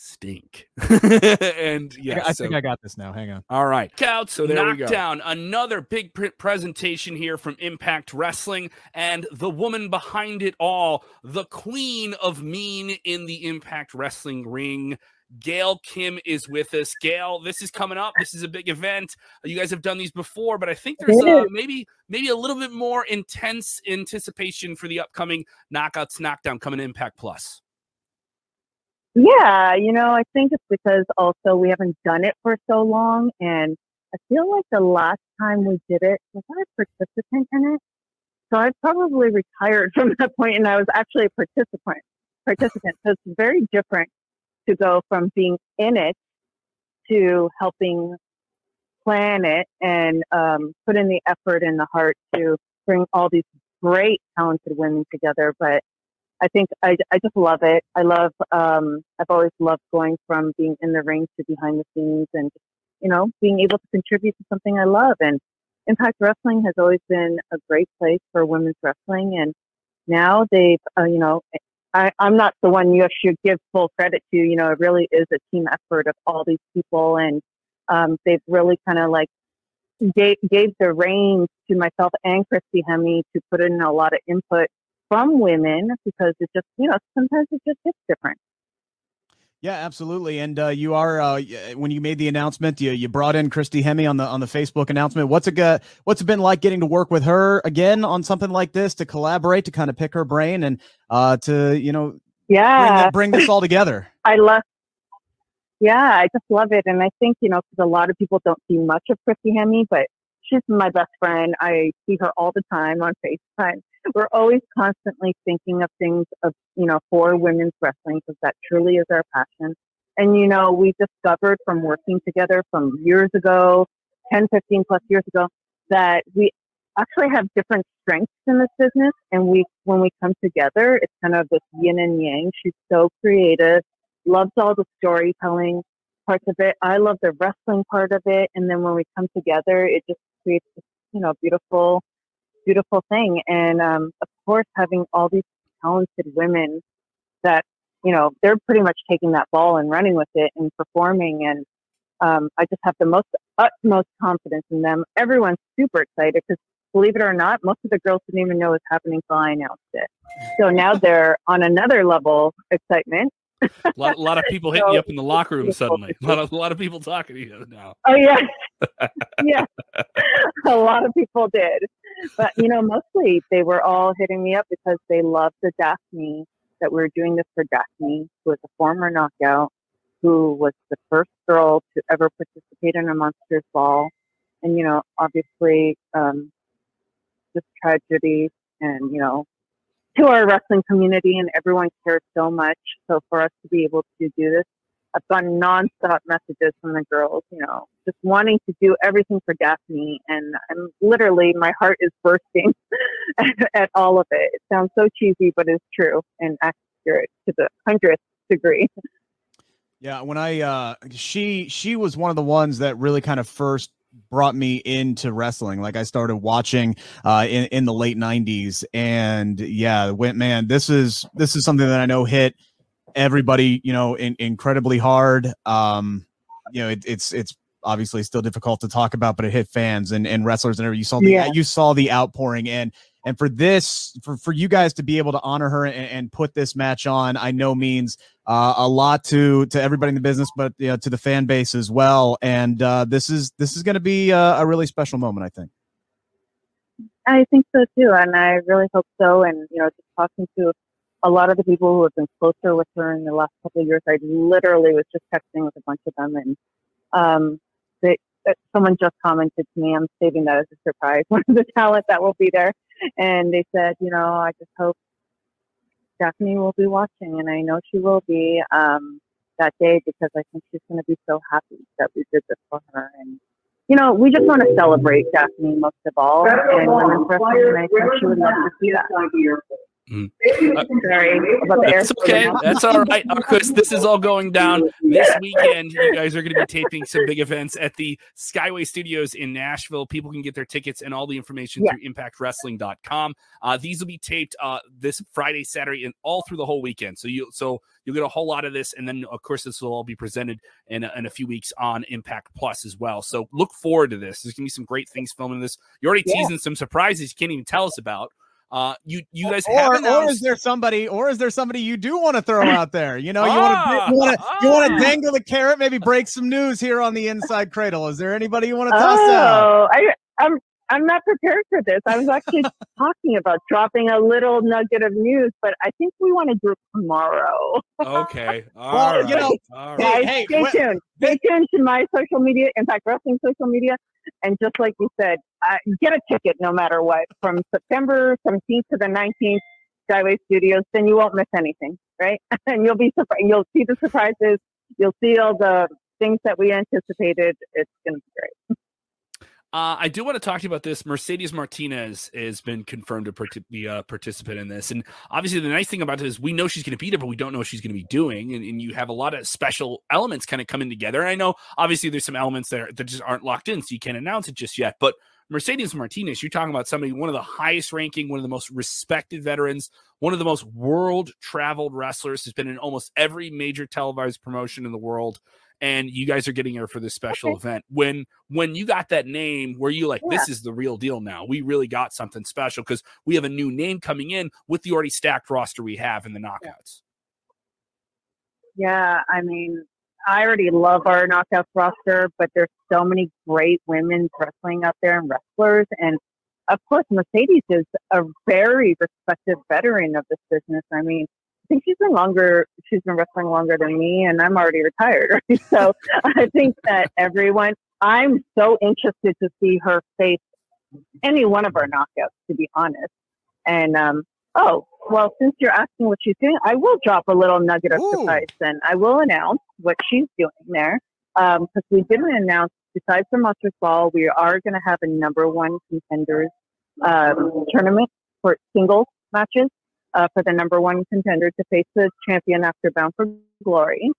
Stink. and yeah, I, so, think I got this now. Hang on. All right. Couch, so there Knockdown, another big presentation here from Impact Wrestling and the woman behind it all, the queen of mean in the Impact Wrestling ring. Gail Kim is with us. Gail, this is coming up. This is a big event. You guys have done these before, but I think there's uh, maybe maybe a little bit more intense anticipation for the upcoming Knockouts Knockdown coming to Impact Plus. Yeah, you know, I think it's because also we haven't done it for so long. And I feel like the last time we did it, was I a participant in it? So I probably retired from that point and I was actually a participant. Participant. So it's very different to go from being in it to helping plan it and um, put in the effort and the heart to bring all these great talented women together. But I think I, I just love it. I love, um, I've always loved going from being in the ring to behind the scenes and, you know, being able to contribute to something I love. And Impact Wrestling has always been a great place for women's wrestling. And now they've, uh, you know, I, I'm not the one you should give full credit to. You know, it really is a team effort of all these people. And um, they've really kind of like gave, gave the reins to myself and Christy Hemme to put in a lot of input from women because it just, you know, sometimes it just hits different. Yeah, absolutely. And uh, you are uh, when you made the announcement, you you brought in Christy Hemme on the on the Facebook announcement. What's it got, what's it been like getting to work with her again on something like this to collaborate to kind of pick her brain and uh, to you know yeah bring, bring this all together. I love. Yeah, I just love it, and I think you know because a lot of people don't see much of Christy Hemme, but she's my best friend. I see her all the time on FaceTime we're always constantly thinking of things of, you know, for women's wrestling because that truly is our passion. And, you know, we discovered from working together from years ago, 10, 15 plus years ago, that we actually have different strengths in this business. And we, when we come together, it's kind of this yin and yang. She's so creative, loves all the storytelling parts of it. I love the wrestling part of it. And then when we come together, it just creates, this, you know, beautiful beautiful thing. And um, of course, having all these talented women that, you know, they're pretty much taking that ball and running with it and performing. And um, I just have the most utmost confidence in them. Everyone's super excited because believe it or not, most of the girls didn't even know it was happening until I announced it. So now they're on another level excitement a, lot, a lot, of people hitting so, you up in the locker room suddenly. A lot of, a lot of people talking to you now. Oh yeah, yeah. a lot of people did, but you know, mostly they were all hitting me up because they loved the Daffney that we were doing this for Daffney, who was a former knockout, who was the first girl to ever participate in a Monsters Ball, and you know, obviously, um, this tragedy and you know to our wrestling community and everyone cares so much. So for us to be able to do this, I've gotten nonstop messages from the girls, you know, just wanting to do everything for Daffney. And I'm literally, my heart is bursting at, all of it. It sounds so cheesy, but it's true and accurate to the hundredth degree. Yeah, when I uh she she was one of the ones that really kind of first brought me into wrestling. Like I started watching uh, in in the late '90s, and yeah, went man. This is this is something that I know hit everybody, you know, in, incredibly hard. Um, you know, it, it's it's obviously still difficult to talk about, but it hit fans and, and wrestlers and everything. You saw the yeah. you saw the outpouring and and for this for, for you guys to be able to honor her and, and put this match on, I know means uh, a lot to to everybody in the business, but you know, to the fan base as well. And uh, this is this is going to be a, a really special moment, I think. I think so too, and I really hope so. And you know, just talking to a lot of the people who have been closer with her in the last couple of years, I literally was just texting with a bunch of them, and um, they, uh, someone just commented to me, "I'm saving that as a surprise." One of the talent that will be there, and they said, "You know, I just hope Daffney will be watching, and I know she will be um, that day because I think she's going to be so happy that we did this for her." And you know, we just want to celebrate Daffney most of all, and women's wrestling, and I think she would love to see that. Mm. Uh, that's okay. That's all right, Chris. This is all going down this weekend. You guys are going to be taping some big events at the Skyway Studios in Nashville. People can get their tickets and all the information yeah. through ImpactWrestling.com. Uh, these will be taped uh, this Friday, Saturday, and all through the whole weekend. So you so you'll get a whole lot of this, and then of course this will all be presented in a, in a few weeks on Impact Plus as well. So look forward to this. There's going to be some great things filming this. You're already yeah. teasing some surprises you can't even tell us about. Uh, you you guys or, have announced- or is there somebody or is there somebody you do want to throw out there? You know, you ah, want to you want to ah, you want to dangle the carrot, maybe break some news here on the InSide Kradle. Is there anybody you want to toss oh, out? I I'm I'm not prepared for this. I was actually talking about dropping a little nugget of news, but I think we want to do it tomorrow. okay. All well, right. you know, guys, hey, stay tuned. Stay tuned to my social media, Impact Wrestling social media. And just like you said, uh, get a ticket no matter what from September 17th to the 19th, Skyway Studios. Then you won't miss anything, right? and you'll be surprised. You'll see the surprises. You'll see all the things that we anticipated. It's going to be great. Uh, I do want to talk to you about this. Mercedes Martinez has been confirmed to part- be a participant in this. And obviously, the nice thing about it is we know she's going to be there, but we don't know what she's going to be doing. And, and, you have a lot of special elements kind of coming together. And I know, obviously, there's some elements that, are, that just aren't locked in, so you can't announce it just yet. But Mercedes Martinez, you're talking about somebody, one of the highest ranking, one of the most respected veterans, one of the most world traveled wrestlers, has been in almost every major televised promotion in the world and you guys are getting her for this special okay. event. When when you got that name, were you like, yeah. this is the real deal now? We really got something special because we have a new name coming in with the already stacked roster we have in the knockouts. Yeah, I mean, I already love our knockouts roster, but there's so many great women wrestling out there and wrestlers. And of course, Mercedes is a very respected veteran of this business. I mean, think she's been longer. She's been wrestling longer than me, and I'm already retired. Right? so I think that everyone. I'm so interested to see her face any one of our knockouts, to be honest. And um, oh, well, since you're asking what she's doing, I will drop a little nugget of Ooh. surprise. and I will announce what she's doing there because um, we didn't announce. Besides the Monsters Ball, we are going to have a number one contenders um, tournament for singles matches uh, for the number one contender to face the champion after Bound for Glory.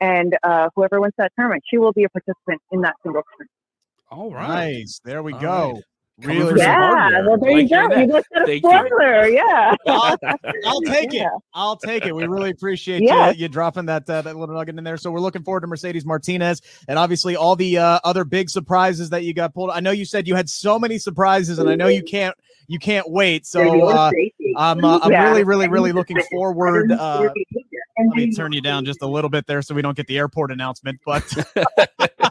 And uh, whoever wins that tournament, she will be a participant in that single tournament. All right. Nice. There we All go. Right. Really? Yeah. Well, there like you go. You just got a spoiler. You. Yeah. I'll, I'll take yeah. it. I'll take it. We really appreciate yeah. you, you dropping that, uh, that little nugget in there. So we're looking forward to Mercedes Martinez and obviously all the uh, other big surprises that you got pulled. I know you said you had so many surprises, and I know you can't you can't wait. So uh, I'm uh, I'm really really really looking forward. Uh, let me turn you down just a little bit there so we don't get the airport announcement. But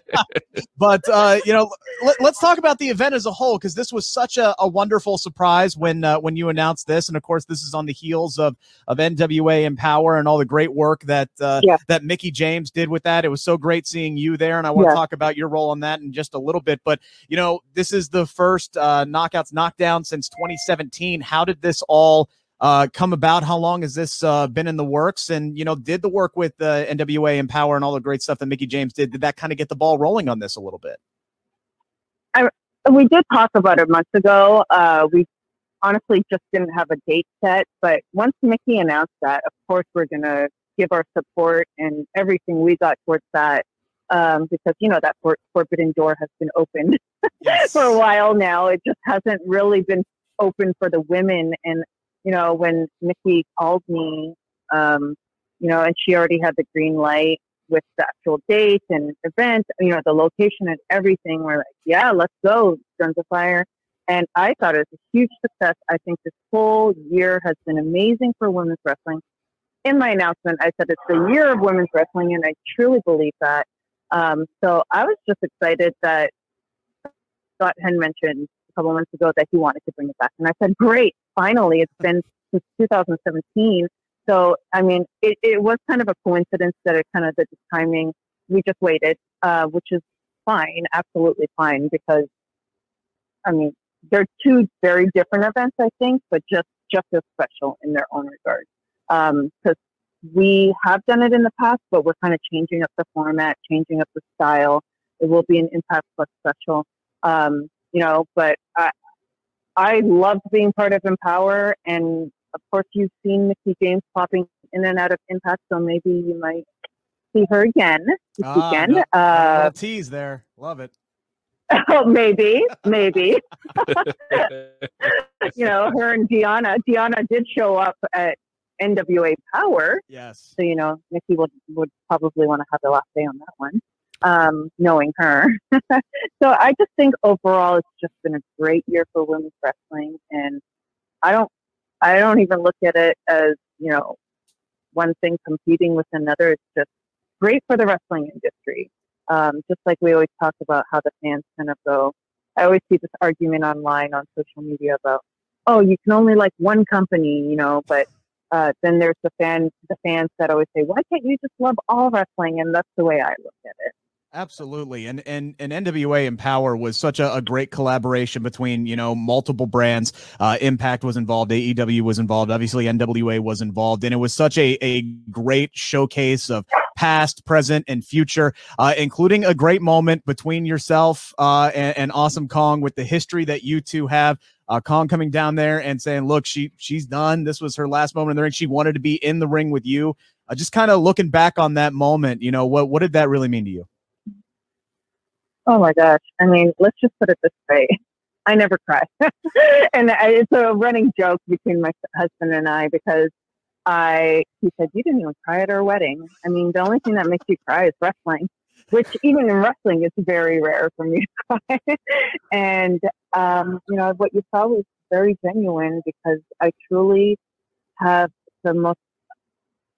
but uh, you know, let, us talk about the event as a whole because this was such a, a wonderful surprise when uh, when you announced this, and of course, this is on the heels of of NWA Empower and all the great work that uh, yeah. that Mickie James did with that. It was so great seeing you there, and I want to yeah. talk about your role on that in just a little bit. But you know, this is the first uh, knockouts knockdown since 2017. How did this all uh, come about? How long has this uh, been in the works? And you know, did the work with uh, NWA Empower and all the great stuff that Mickie James did, did that kind of get the ball rolling on this a little bit? I, we did talk about it months ago. Uh, we honestly just didn't have a date set, but once Mickey announced that, of course, we're going to give our support and everything we got towards that. Um, because you know that for- forbidden door has been open yes. for a while now. It just hasn't really been open for the women, and you know, when Mickie called me, um, you know, and she already had the green light, with the actual date and event, you know, the location and everything. We're like, yeah, let's go, Guns of Fire. And I thought it was a huge success. I think this whole year has been amazing for women's wrestling. In my announcement, I said it's the year of women's wrestling, and I truly believe that. Um, so I was just excited that Scott had mentioned couple months ago that he wanted to bring it back. And I said, great, finally, it's been since 2017. So, I mean, it, it was kind of a coincidence that it kind of the timing, we just waited, uh, which is fine, absolutely fine, because, I mean, they're two very different events, I think, but just, just as special in their own regard. Because um, we have done it in the past, but we're kind of changing up the format, changing up the style. It will be an Impact Plus special, um, you know, but I, I loved being part of Empower, and of course, you've seen Mickie James popping in and out of Impact, so maybe you might see her again this ah, weekend. No, uh, tease there, love it. Oh, maybe, maybe. you know, her and Deonna. Deonna did show up at NWA Power. Yes. So you know, Mickie would would probably want to have the last day on that one, um, knowing her. so I just think overall, it's just been a great year for women's wrestling, and I don't I don't even look at it as, you know, one thing competing with another. It's just great for the wrestling industry. Um, just like we always talk about how the fans kind of go. I always see this argument online on social media about, oh, you can only like one company, you know, but uh, then there's the fan, the fans that always say, why can't you just love all wrestling? And that's the way I look at it. Absolutely. And and and NWA Empower was such a, a great collaboration between, you know, multiple brands. Uh, Impact was involved, AEW was involved, obviously NWA was involved, and it was such a, a great showcase of past, present, and future, uh, including a great moment between yourself uh, and, and Awesome Kong with the history that you two have. Uh, Kong coming down there and saying, "Look, she she's done. This was her last moment in the ring. She wanted to be in the ring with you." Uh, just kind of looking back on that moment, you know, what what did that really mean to you? Oh my gosh. I mean, let's just put it this way. I never cry. and it's a running joke between my husband and I because I, he said, you didn't even cry at our wedding. I mean, the only thing that makes you cry is wrestling, which even in wrestling is very rare for me to cry. and, um, you know, what you saw was very genuine because I truly have the most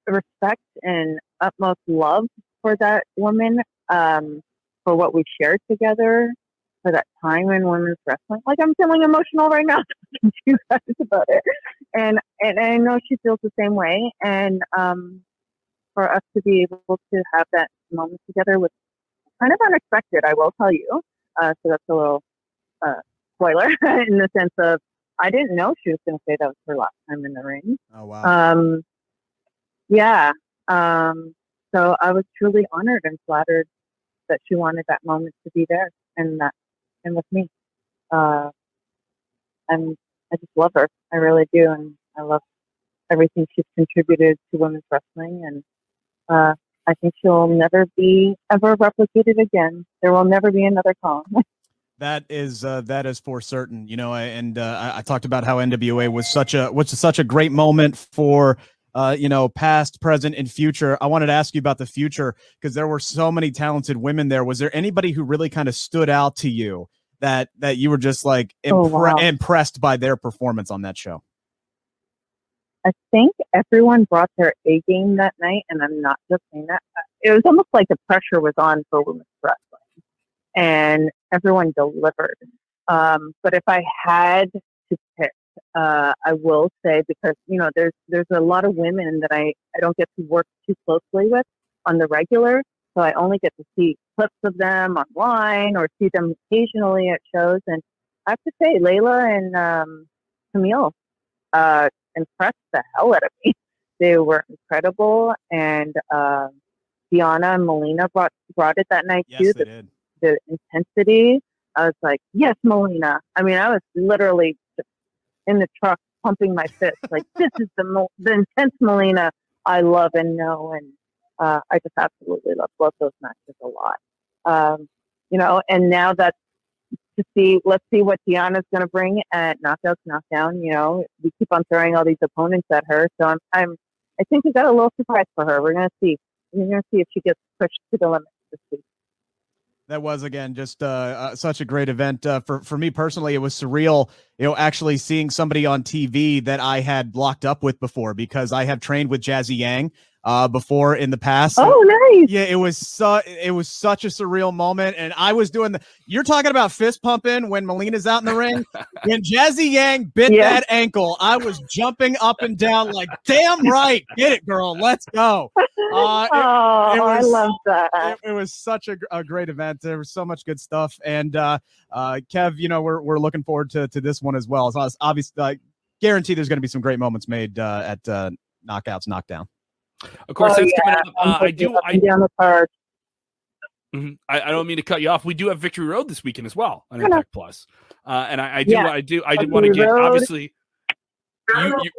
respect and utmost love for that woman. Um, for what we shared together for that time in women's wrestling. Like I'm feeling emotional right now talking to you guys about it, and and I know she feels the same way. And um, for us to be able to have that moment together was kind of unexpected. I will tell you. Uh, so that's a little uh, spoiler in the sense of I didn't know she was going to say that was her last time in the ring. Oh wow. Um, yeah. Um, so I was truly honored and flattered that she wanted that moment to be there and that and with me. Uh, and I just love her. I really do, and I love everything she's contributed to women's wrestling. And uh, I think she'll never be ever replicated again. There will never be another Kong. That is uh, that is for certain, you know. And uh, I, I, talked about how NWA was such a was such a great moment for uh, you know, past, present, and future. I wanted to ask you about the future because there were so many talented women there. Was there anybody who really kind of stood out to you that that you were just like impre- oh, wow. impressed by their performance on that show? I think everyone brought their A game that night, and I'm not just saying that. Uh, it was almost like the pressure was on for women's wrestling, and everyone delivered. Um, but if I had to pick uh, I will say because you know there's there's a lot of women that I I don't get to work too closely with on the regular, so I only get to see clips of them online or see them occasionally at shows. And I have to say, Leyla and um, Kamille uh, impressed the hell out of me. They were incredible, and uh, Deonna and Melina brought brought it that night yes, too. The, did. the intensity. I was like, yes, Melina. I mean, I was literally in the truck pumping my fist like this is the the intense Melina I love and know and uh, I just absolutely love both those matches a lot. Um, you know, and now that to see, let's see what Deonna's going to bring at Knockouts Knockdown. You know, we keep on throwing all these opponents at her, so I'm, I'm I think we got a little surprise for her. We're going to see. we're going to see if she gets pushed to the limit this week that was again just uh, uh, such a great event uh, for for me personally. It was surreal, you know, actually seeing somebody on TV that I had locked up with before because I have trained with Jazzy Yang uh, before in the past. Oh, nice. Yeah, it was su- it was such a surreal moment, and I was doing the. You're talking about fist pumping when Melina's out in the ring. when Jazzy Yang bit yeah. that ankle, I was jumping up and down like, "Damn right, get it, girl, let's go." Uh, it, oh, it was, I love that. It, it was such a, a, great event. There was so much good stuff, and uh, uh, Kev, you know, we're we're looking forward to to this one as well. So obviously, I guarantee there's going to be some great moments made uh, at uh, knockouts, knockdown. Of course, oh, that's yeah. coming up. Uh, I do. I, down the card. Mm-hmm. I, I, don't mean to cut you off. We do have Victory Road this weekend as well on Impact Plus, uh, and I, I do. Yeah. I do. I do want to get obviously. You, you,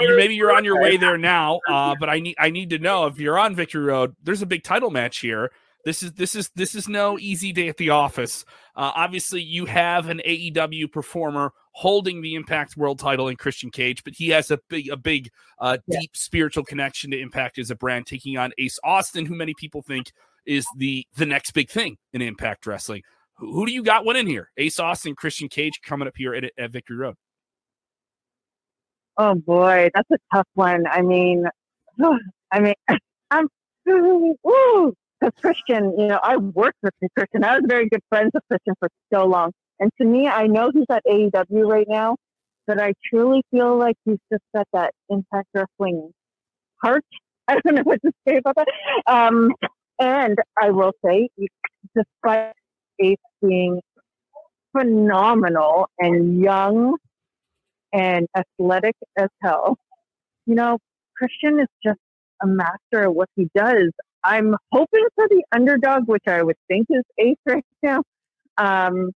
you, maybe you're on your way there now, uh, but I need I need to know if you're on Victory Road. There's a big title match here. This is this is this is no easy day at the office. Uh, obviously, you have an AEW performer holding the Impact World Title in Christian Cage, but he has a big, a big, uh, yeah. deep spiritual connection to Impact as a brand, taking on Ace Austin, who many people think is the the next big thing in Impact Wrestling. Who, who do you got winning here? Ace Austin, Christian Cage coming up here at, at Victory Road. Oh boy, that's a tough one. I mean, I mean, I'm because Christian, you know, I worked with Christian. I was very good friends with Christian for so long. And to me, I know he's at AEW right now, but I truly feel like he's just got that Impact Wrestling heart. I don't know what to say about that. Um, and I will say, despite Ace being phenomenal and young and athletic as hell, you know, Christian is just a master of what he does. I'm hoping for the underdog, which I would think is Ace right now. Um,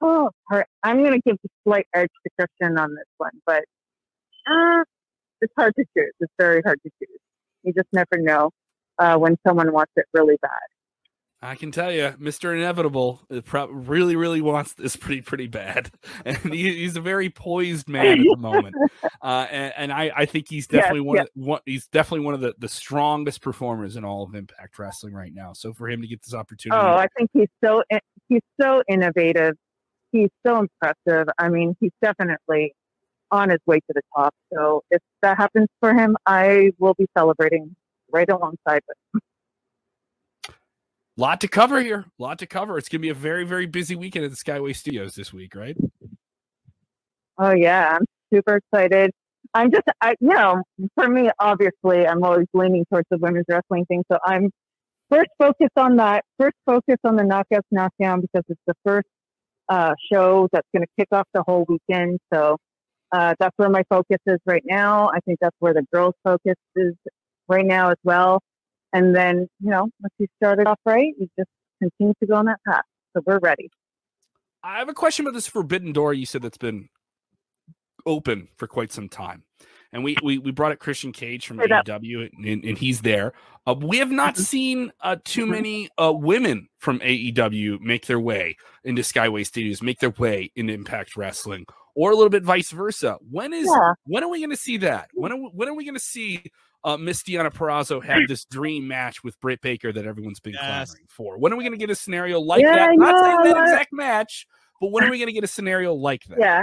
oh, her, I'm going to give a slight edge to Christian on this one, but uh, it's hard to choose. It's very hard to choose. You just never know uh, when someone wants it really bad. I can tell you, Mr. Inevitable uh, really, really wants this pretty, pretty bad. And he, he's a very poised man at the moment. Uh, and, and I, I, think he's definitely yes, one, yes. Of, one, he's definitely one of the, the strongest performers in all of Impact Wrestling right now. So for him to get this opportunity. Oh, I think he's so, he's so innovative. He's so impressive. I mean, he's definitely on his way to the top. So if that happens for him, I will be celebrating right alongside him lot to cover here. Lot to cover. It's going to be a very, very busy weekend at the Skyway Studios this week, right? Oh, yeah. I'm super excited. I'm just, I, you know, for me, obviously, I'm always leaning towards the women's wrestling thing. So I'm first focused on that, first focus on the Knockouts Knockdown because it's the first uh, show that's going to kick off the whole weekend. So uh, that's where my focus is right now. I think that's where the girls' focus is right now as well. And then, you know, once you started off right, you just continue to go on that path. So we're ready. I have a question about this forbidden door you said that's been open for quite some time. And we, we, we brought it Christian Cage from AEW, and, and, he's there. Uh, we have not mm-hmm. seen uh, too mm-hmm. many uh, women from AEW make their way into Skyway Studios, make their way into Impact Wrestling, or a little bit vice versa. When is yeah. when are we going to see that? When are we, when are we going to see uh, Miss Deonna Purrazzo had this dream match with Britt Baker that everyone's been yes. clamoring for. When are we going to get a scenario like yeah, that? Not saying that exact match, but when are we going to get a scenario like that? Yeah.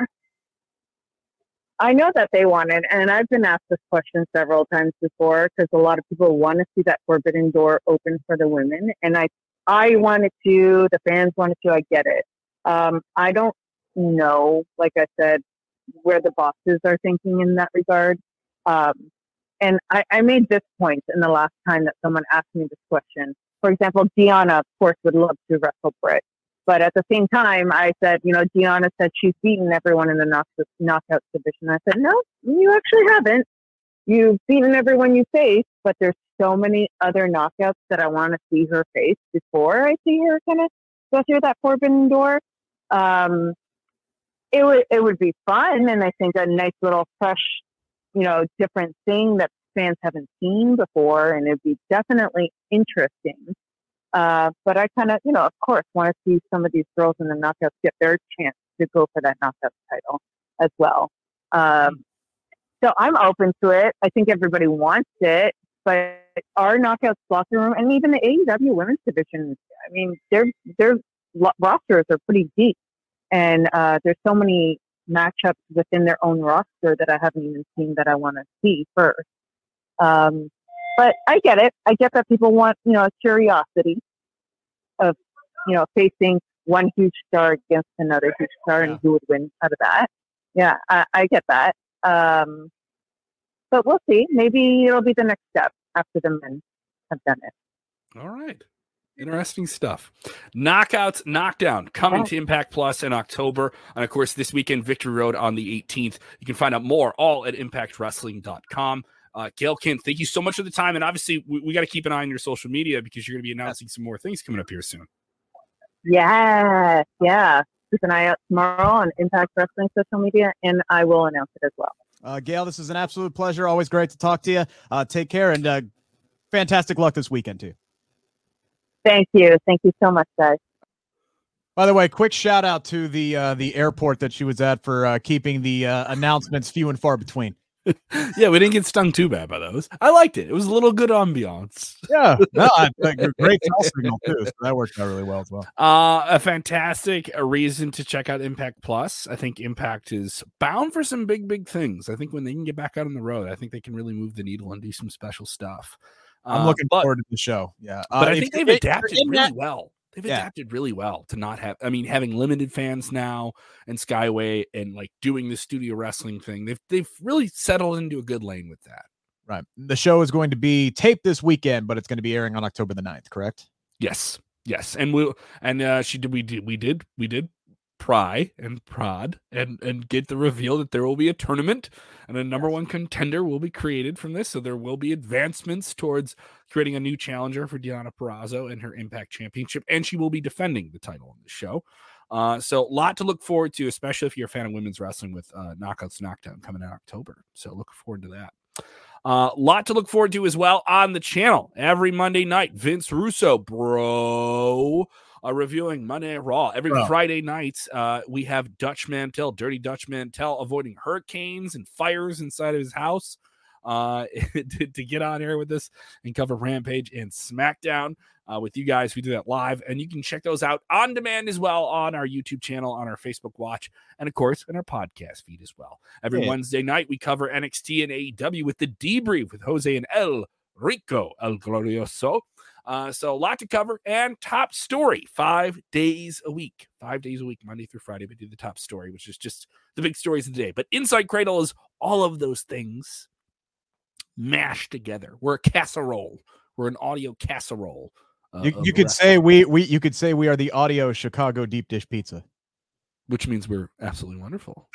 I know that they wanted, and I've been asked this question several times before because a lot of people want to see that forbidden door open for the women, and I, I wanted to. The fans wanted to. I get it. Um, I don't know, like I said, where the bosses are thinking in that regard. Um, and I, I made this point in the last time that someone asked me this question. For example, Deonna, of course, would love to wrestle Britt. But at the same time, I said, you know, Deonna said she's beaten everyone in the knock- knockout division. I said, no, you actually haven't. You've beaten everyone you face, but there's so many other knockouts that I want to see her face before I see her kind of go through that forbidden door. Um, it would it would be fun, and I think a nice little fresh you know, different thing that fans haven't seen before, and it'd be definitely interesting. Uh, but I kind of, you know, of course, want to see some of these girls in the knockouts get their chance to go for that knockout title as well. Um, so I'm open to it. I think everybody wants it, but our knockouts locker room and even the AEW women's division, I mean, their their rosters are pretty deep, and uh, there's so many matchups within their own roster that I haven't even seen that I want to see first. Um, but I get it. I get that people want, you know, a curiosity of, you know, facing one huge star against another huge star yeah. and who would win out of that. Yeah, I, I get that. Um, but we'll see. Maybe it'll be the next step after the men have done it. All right. Interesting stuff. Knockouts, knockdown coming to Impact Plus in October. And of course, this weekend, Victory Road on the 18th. You can find out more all at impactwrestling.com. Uh, Gail Kim, thank you so much for the time. And obviously, we, we got to keep an eye on your social media because you're going to be announcing some more things coming up here soon. Yeah, yeah. Keep an eye out tomorrow on Impact Wrestling social media, and I will announce it as well. Uh, Gail, this is an absolute pleasure. Always great to talk to you. Uh, take care and uh, fantastic luck this weekend, too. Thank you. Thank you so much, guys. By the way, quick shout out to the uh, the airport that she was at for uh, keeping the uh, announcements few and far between. yeah, we didn't get stung too bad by those. I liked it. It was a little good ambiance. Yeah, no, I, great call signal too. So that worked out really well as well. Uh, a fantastic a reason to check out Impact Plus. I think Impact is bound for some big, big things. I think when they can get back out on the road, I think they can really move the needle and do some special stuff. I'm looking uh, but, forward to the show. Yeah, uh, but I think they've adapted really that, well. They've yeah. adapted really well to not have. I mean, having limited fans now and Skyway and like doing the studio wrestling thing. They've they've really settled into a good lane with that. Right. The show is going to be taped this weekend, but it's going to be airing on October the 9th, correct? Yes. Yes. And we'll and uh she did we did we did we did pry and prod and and get the reveal that there will be a tournament and a number one contender will be created from this. So there will be advancements towards creating a new challenger for Deonna Purrazzo and her Impact Championship, and she will be defending the title on the show. Uh, so a lot to look forward to, especially if you're a fan of women's wrestling with uh, Knockouts Knockdown coming in October. So look forward to that. A uh, lot to look forward to as well on the channel every Monday night. Vince Russo, bro, uh, reviewing Monday Raw. Every. Friday night, uh, we have Dutch Mantell, Dirty Dutch Mantell, avoiding hurricanes and fires inside of his house uh, to, to, get on air with us and cover Rampage and SmackDown uh, with you guys. We do that live, and you can check those out on demand as well on our YouTube channel, on our Facebook Watch, and of course, in our podcast feed as well. Every yeah. Wednesday night, we cover NXT and AEW with the debrief with Jose and El Rico El Glorioso. Uh, so a lot to cover and top story five days a week, five days a week, Monday through Friday. We do the top story, which is just the big stories of the day. But InSide Kradle is all of those things mashed together. We're a casserole. We're an audio casserole. Uh, you, you could say we we you could say we are the audio Chicago deep dish pizza, which means we're absolutely wonderful.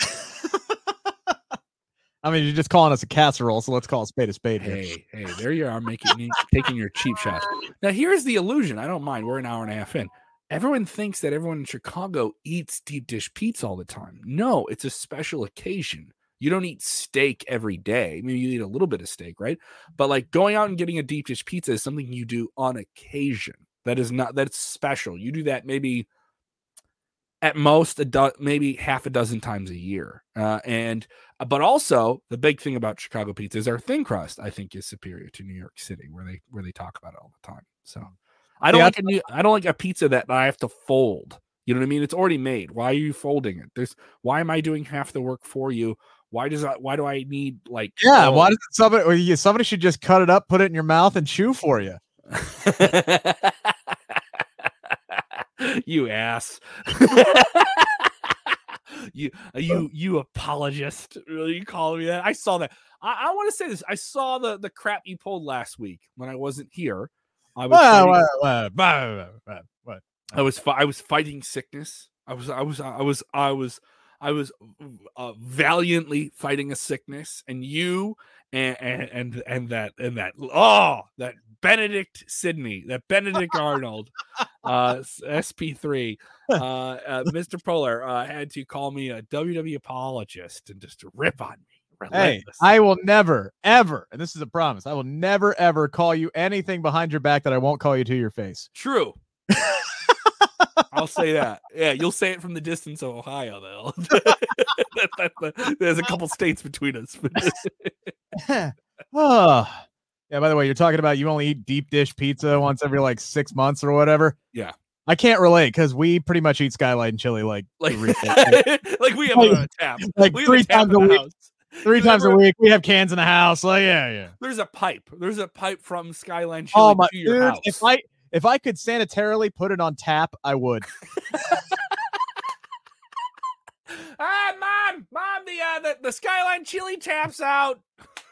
I mean, you're just calling us a casserole, so let's call a spade a spade. Here. Hey, hey, there you are, making taking your cheap shots. Now, here's the illusion. I don't mind. We're an hour and a half in. Everyone thinks that everyone in Chicago eats deep dish pizza all the time. No, it's a special occasion. You don't eat steak every day. Maybe you eat a little bit of steak, right? But like going out and getting a deep dish pizza is something you do on occasion. That is not that's special. You do that maybe at most a do- maybe half a dozen times a year. Uh, and uh, but also the big thing about Chicago pizza is our thin crust. I think is superior to New York City, where they where they talk about it all the time. So I don't yeah, like a new, I don't like a pizza that I have to fold. You know what I mean? It's already made. Why are you folding it? There's why am I doing half the work for you? Why does I why do I need like yeah? Why does somebody somebody should just cut it up, put it in your mouth, and chew for you? you ass. you uh, you you apologist. Really, you calling me that? I saw that. I, I want to say this. I saw the the crap you pulled last week when I wasn't here. I was fighting, I was I was fighting sickness. I was I was I was I was I was uh, valiantly fighting a sickness, and you and, and and that and that oh that Benedict Sidney, that Benedict Arnold, uh, SP3, uh, uh, Mr. Polar uh, had to call me a WWE apologist and just rip on me. Hey, I will never, ever, and this is a promise, I will never, ever call you anything behind your back that I won't call you to your face. True. I'll say that. Yeah, you'll say it from the distance of Ohio, though. There's a couple states between us. oh, Yeah, by the way, you're talking about you only eat deep dish pizza once every like six months or whatever. Yeah. I can't relate because we pretty much eat skyline chili like like, like we have like, a tap like we three times a week. House. Three times a week, we have cans in the house. Like, yeah, yeah. There's a pipe. There's a pipe from Skyline oh Chili oh my, to your dude, house. If I if I could sanitarily put it on tap, I would. ah, mom, mom, the uh, the, the Skyline Chili tap's out.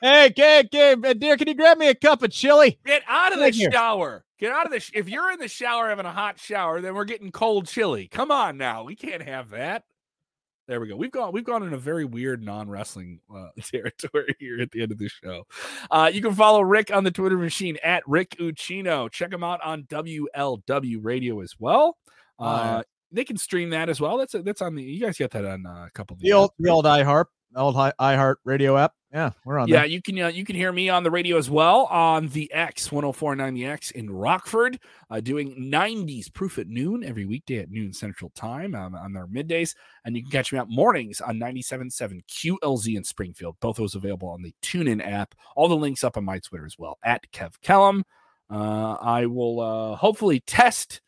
Hey, Gabe, Gabe, dear, can you grab me a cup of chili? Get out of the shower. Get out of the. Sh- if you're in the shower having a hot shower, then we're getting cold chili. Come on now, we can't have that. There we go. We've gone. We've gone in a very weird non-wrestling uh, territory here at the end of the show. Uh, you can follow Rick on the Twitter machine at Rick Ucchino. Check him out on WLW Radio as well. Uh, they can stream that as well. That's a, that's on the. You guys get that on uh, a couple. Of the, the old the old iHeart old iHeart Radio app. Yeah, we're on. Yeah, there. you can uh, you can hear me on the radio as well on the X 1049 the X in Rockford, uh, doing 90s proof at noon every weekday at noon Central Time um, on their middays, and you can catch me out mornings on 97.7 QLZ in Springfield. Both those available on the TuneIn app. All the links up on my Twitter as well at Kev Kellam. Uh, I will uh, hopefully test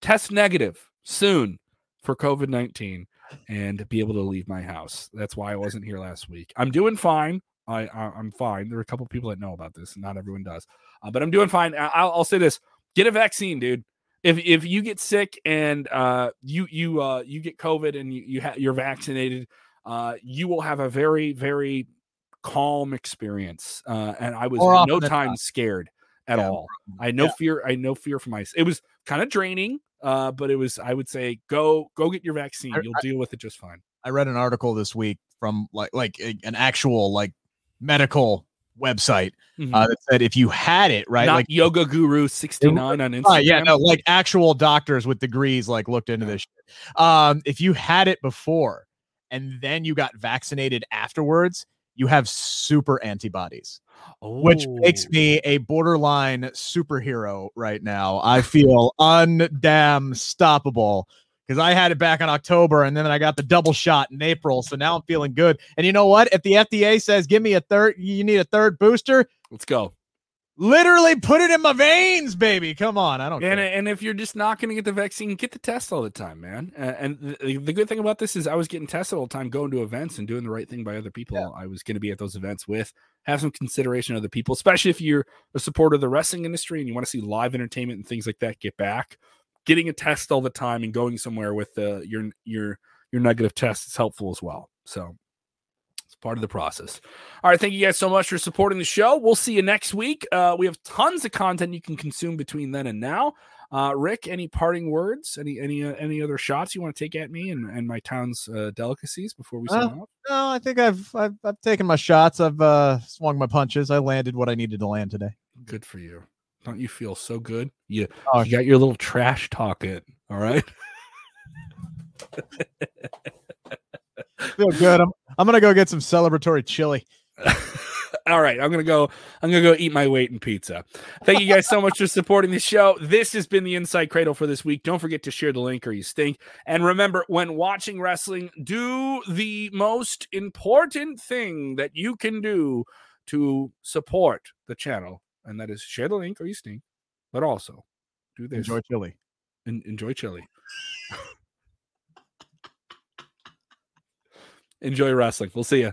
test negative soon for COVID 19 and be able to leave my house. That's why I wasn't here last week. I'm doing fine. I, I am fine. There are a couple people that know about this. Not everyone does, uh, but I'm doing fine. I'll, I'll say this: get a vaccine, dude. If if you get sick and uh, you you uh, you get COVID and you, you ha- you're vaccinated, uh, you will have a very very calm experience. Uh, and I was no time not. scared at yeah. all. I had no yeah. fear. I had no fear for my. It was kind of draining uh, but it was I would say go go get your vaccine. You'll I, deal with it just fine. I read an article this week from like like a, an actual like medical website mm-hmm. uh, that said if you had it right Not like yoga guru 69 on Instagram. yeah no like actual doctors with degrees like looked into this shit. um if you had it before and then you got vaccinated afterwards you have super antibodies oh. which makes oh. me a borderline superhero right now. I feel undamn stoppable because I had it back in October and then I got the double shot in April. So now I'm feeling good. And you know what? If the FDA says give me a third, you need a third booster. Let's go. Literally put it in my veins, baby. Come on, I don't. And care. and if you're just not going to get the vaccine, get the test all the time, man. And the, the, good thing about this is I was getting tested all the time, going to events and doing the right thing by other people. Yeah. I was going to be at those events with. Have some consideration of the people, especially if you're a supporter of the wrestling industry and you want to see live entertainment and things like that. Get back, getting a test all the time and going somewhere with uh, your your your negative test is helpful as well. So part of the process. All right. Thank you guys so much for supporting the show. We'll see you next week. Uh, we have tons of content you can consume between then and now. Uh, Rick, any parting words? Any any uh, any other shots you want to take at me and, and my town's uh, delicacies before we sign uh, off? No, I think I've, I've I've taken my shots. I've uh, swung my punches. I landed what I needed to land today. Good for you. Don't you feel so good? You oh, you got your little trash talk in. All right. feel good. I'm I'm gonna go get some celebratory chili. All right, I'm gonna go. I'm gonna go eat my weight in pizza. Thank you guys so much for supporting the show. This has been the InSide Kradle for this week. Don't forget to share the link or you stink. And remember, when watching wrestling, do the most important thing that you can do to support the channel, and that is share the link or you stink. But also, do this. Enjoy chili. En- enjoy chili. Enjoy wrestling. We'll see you.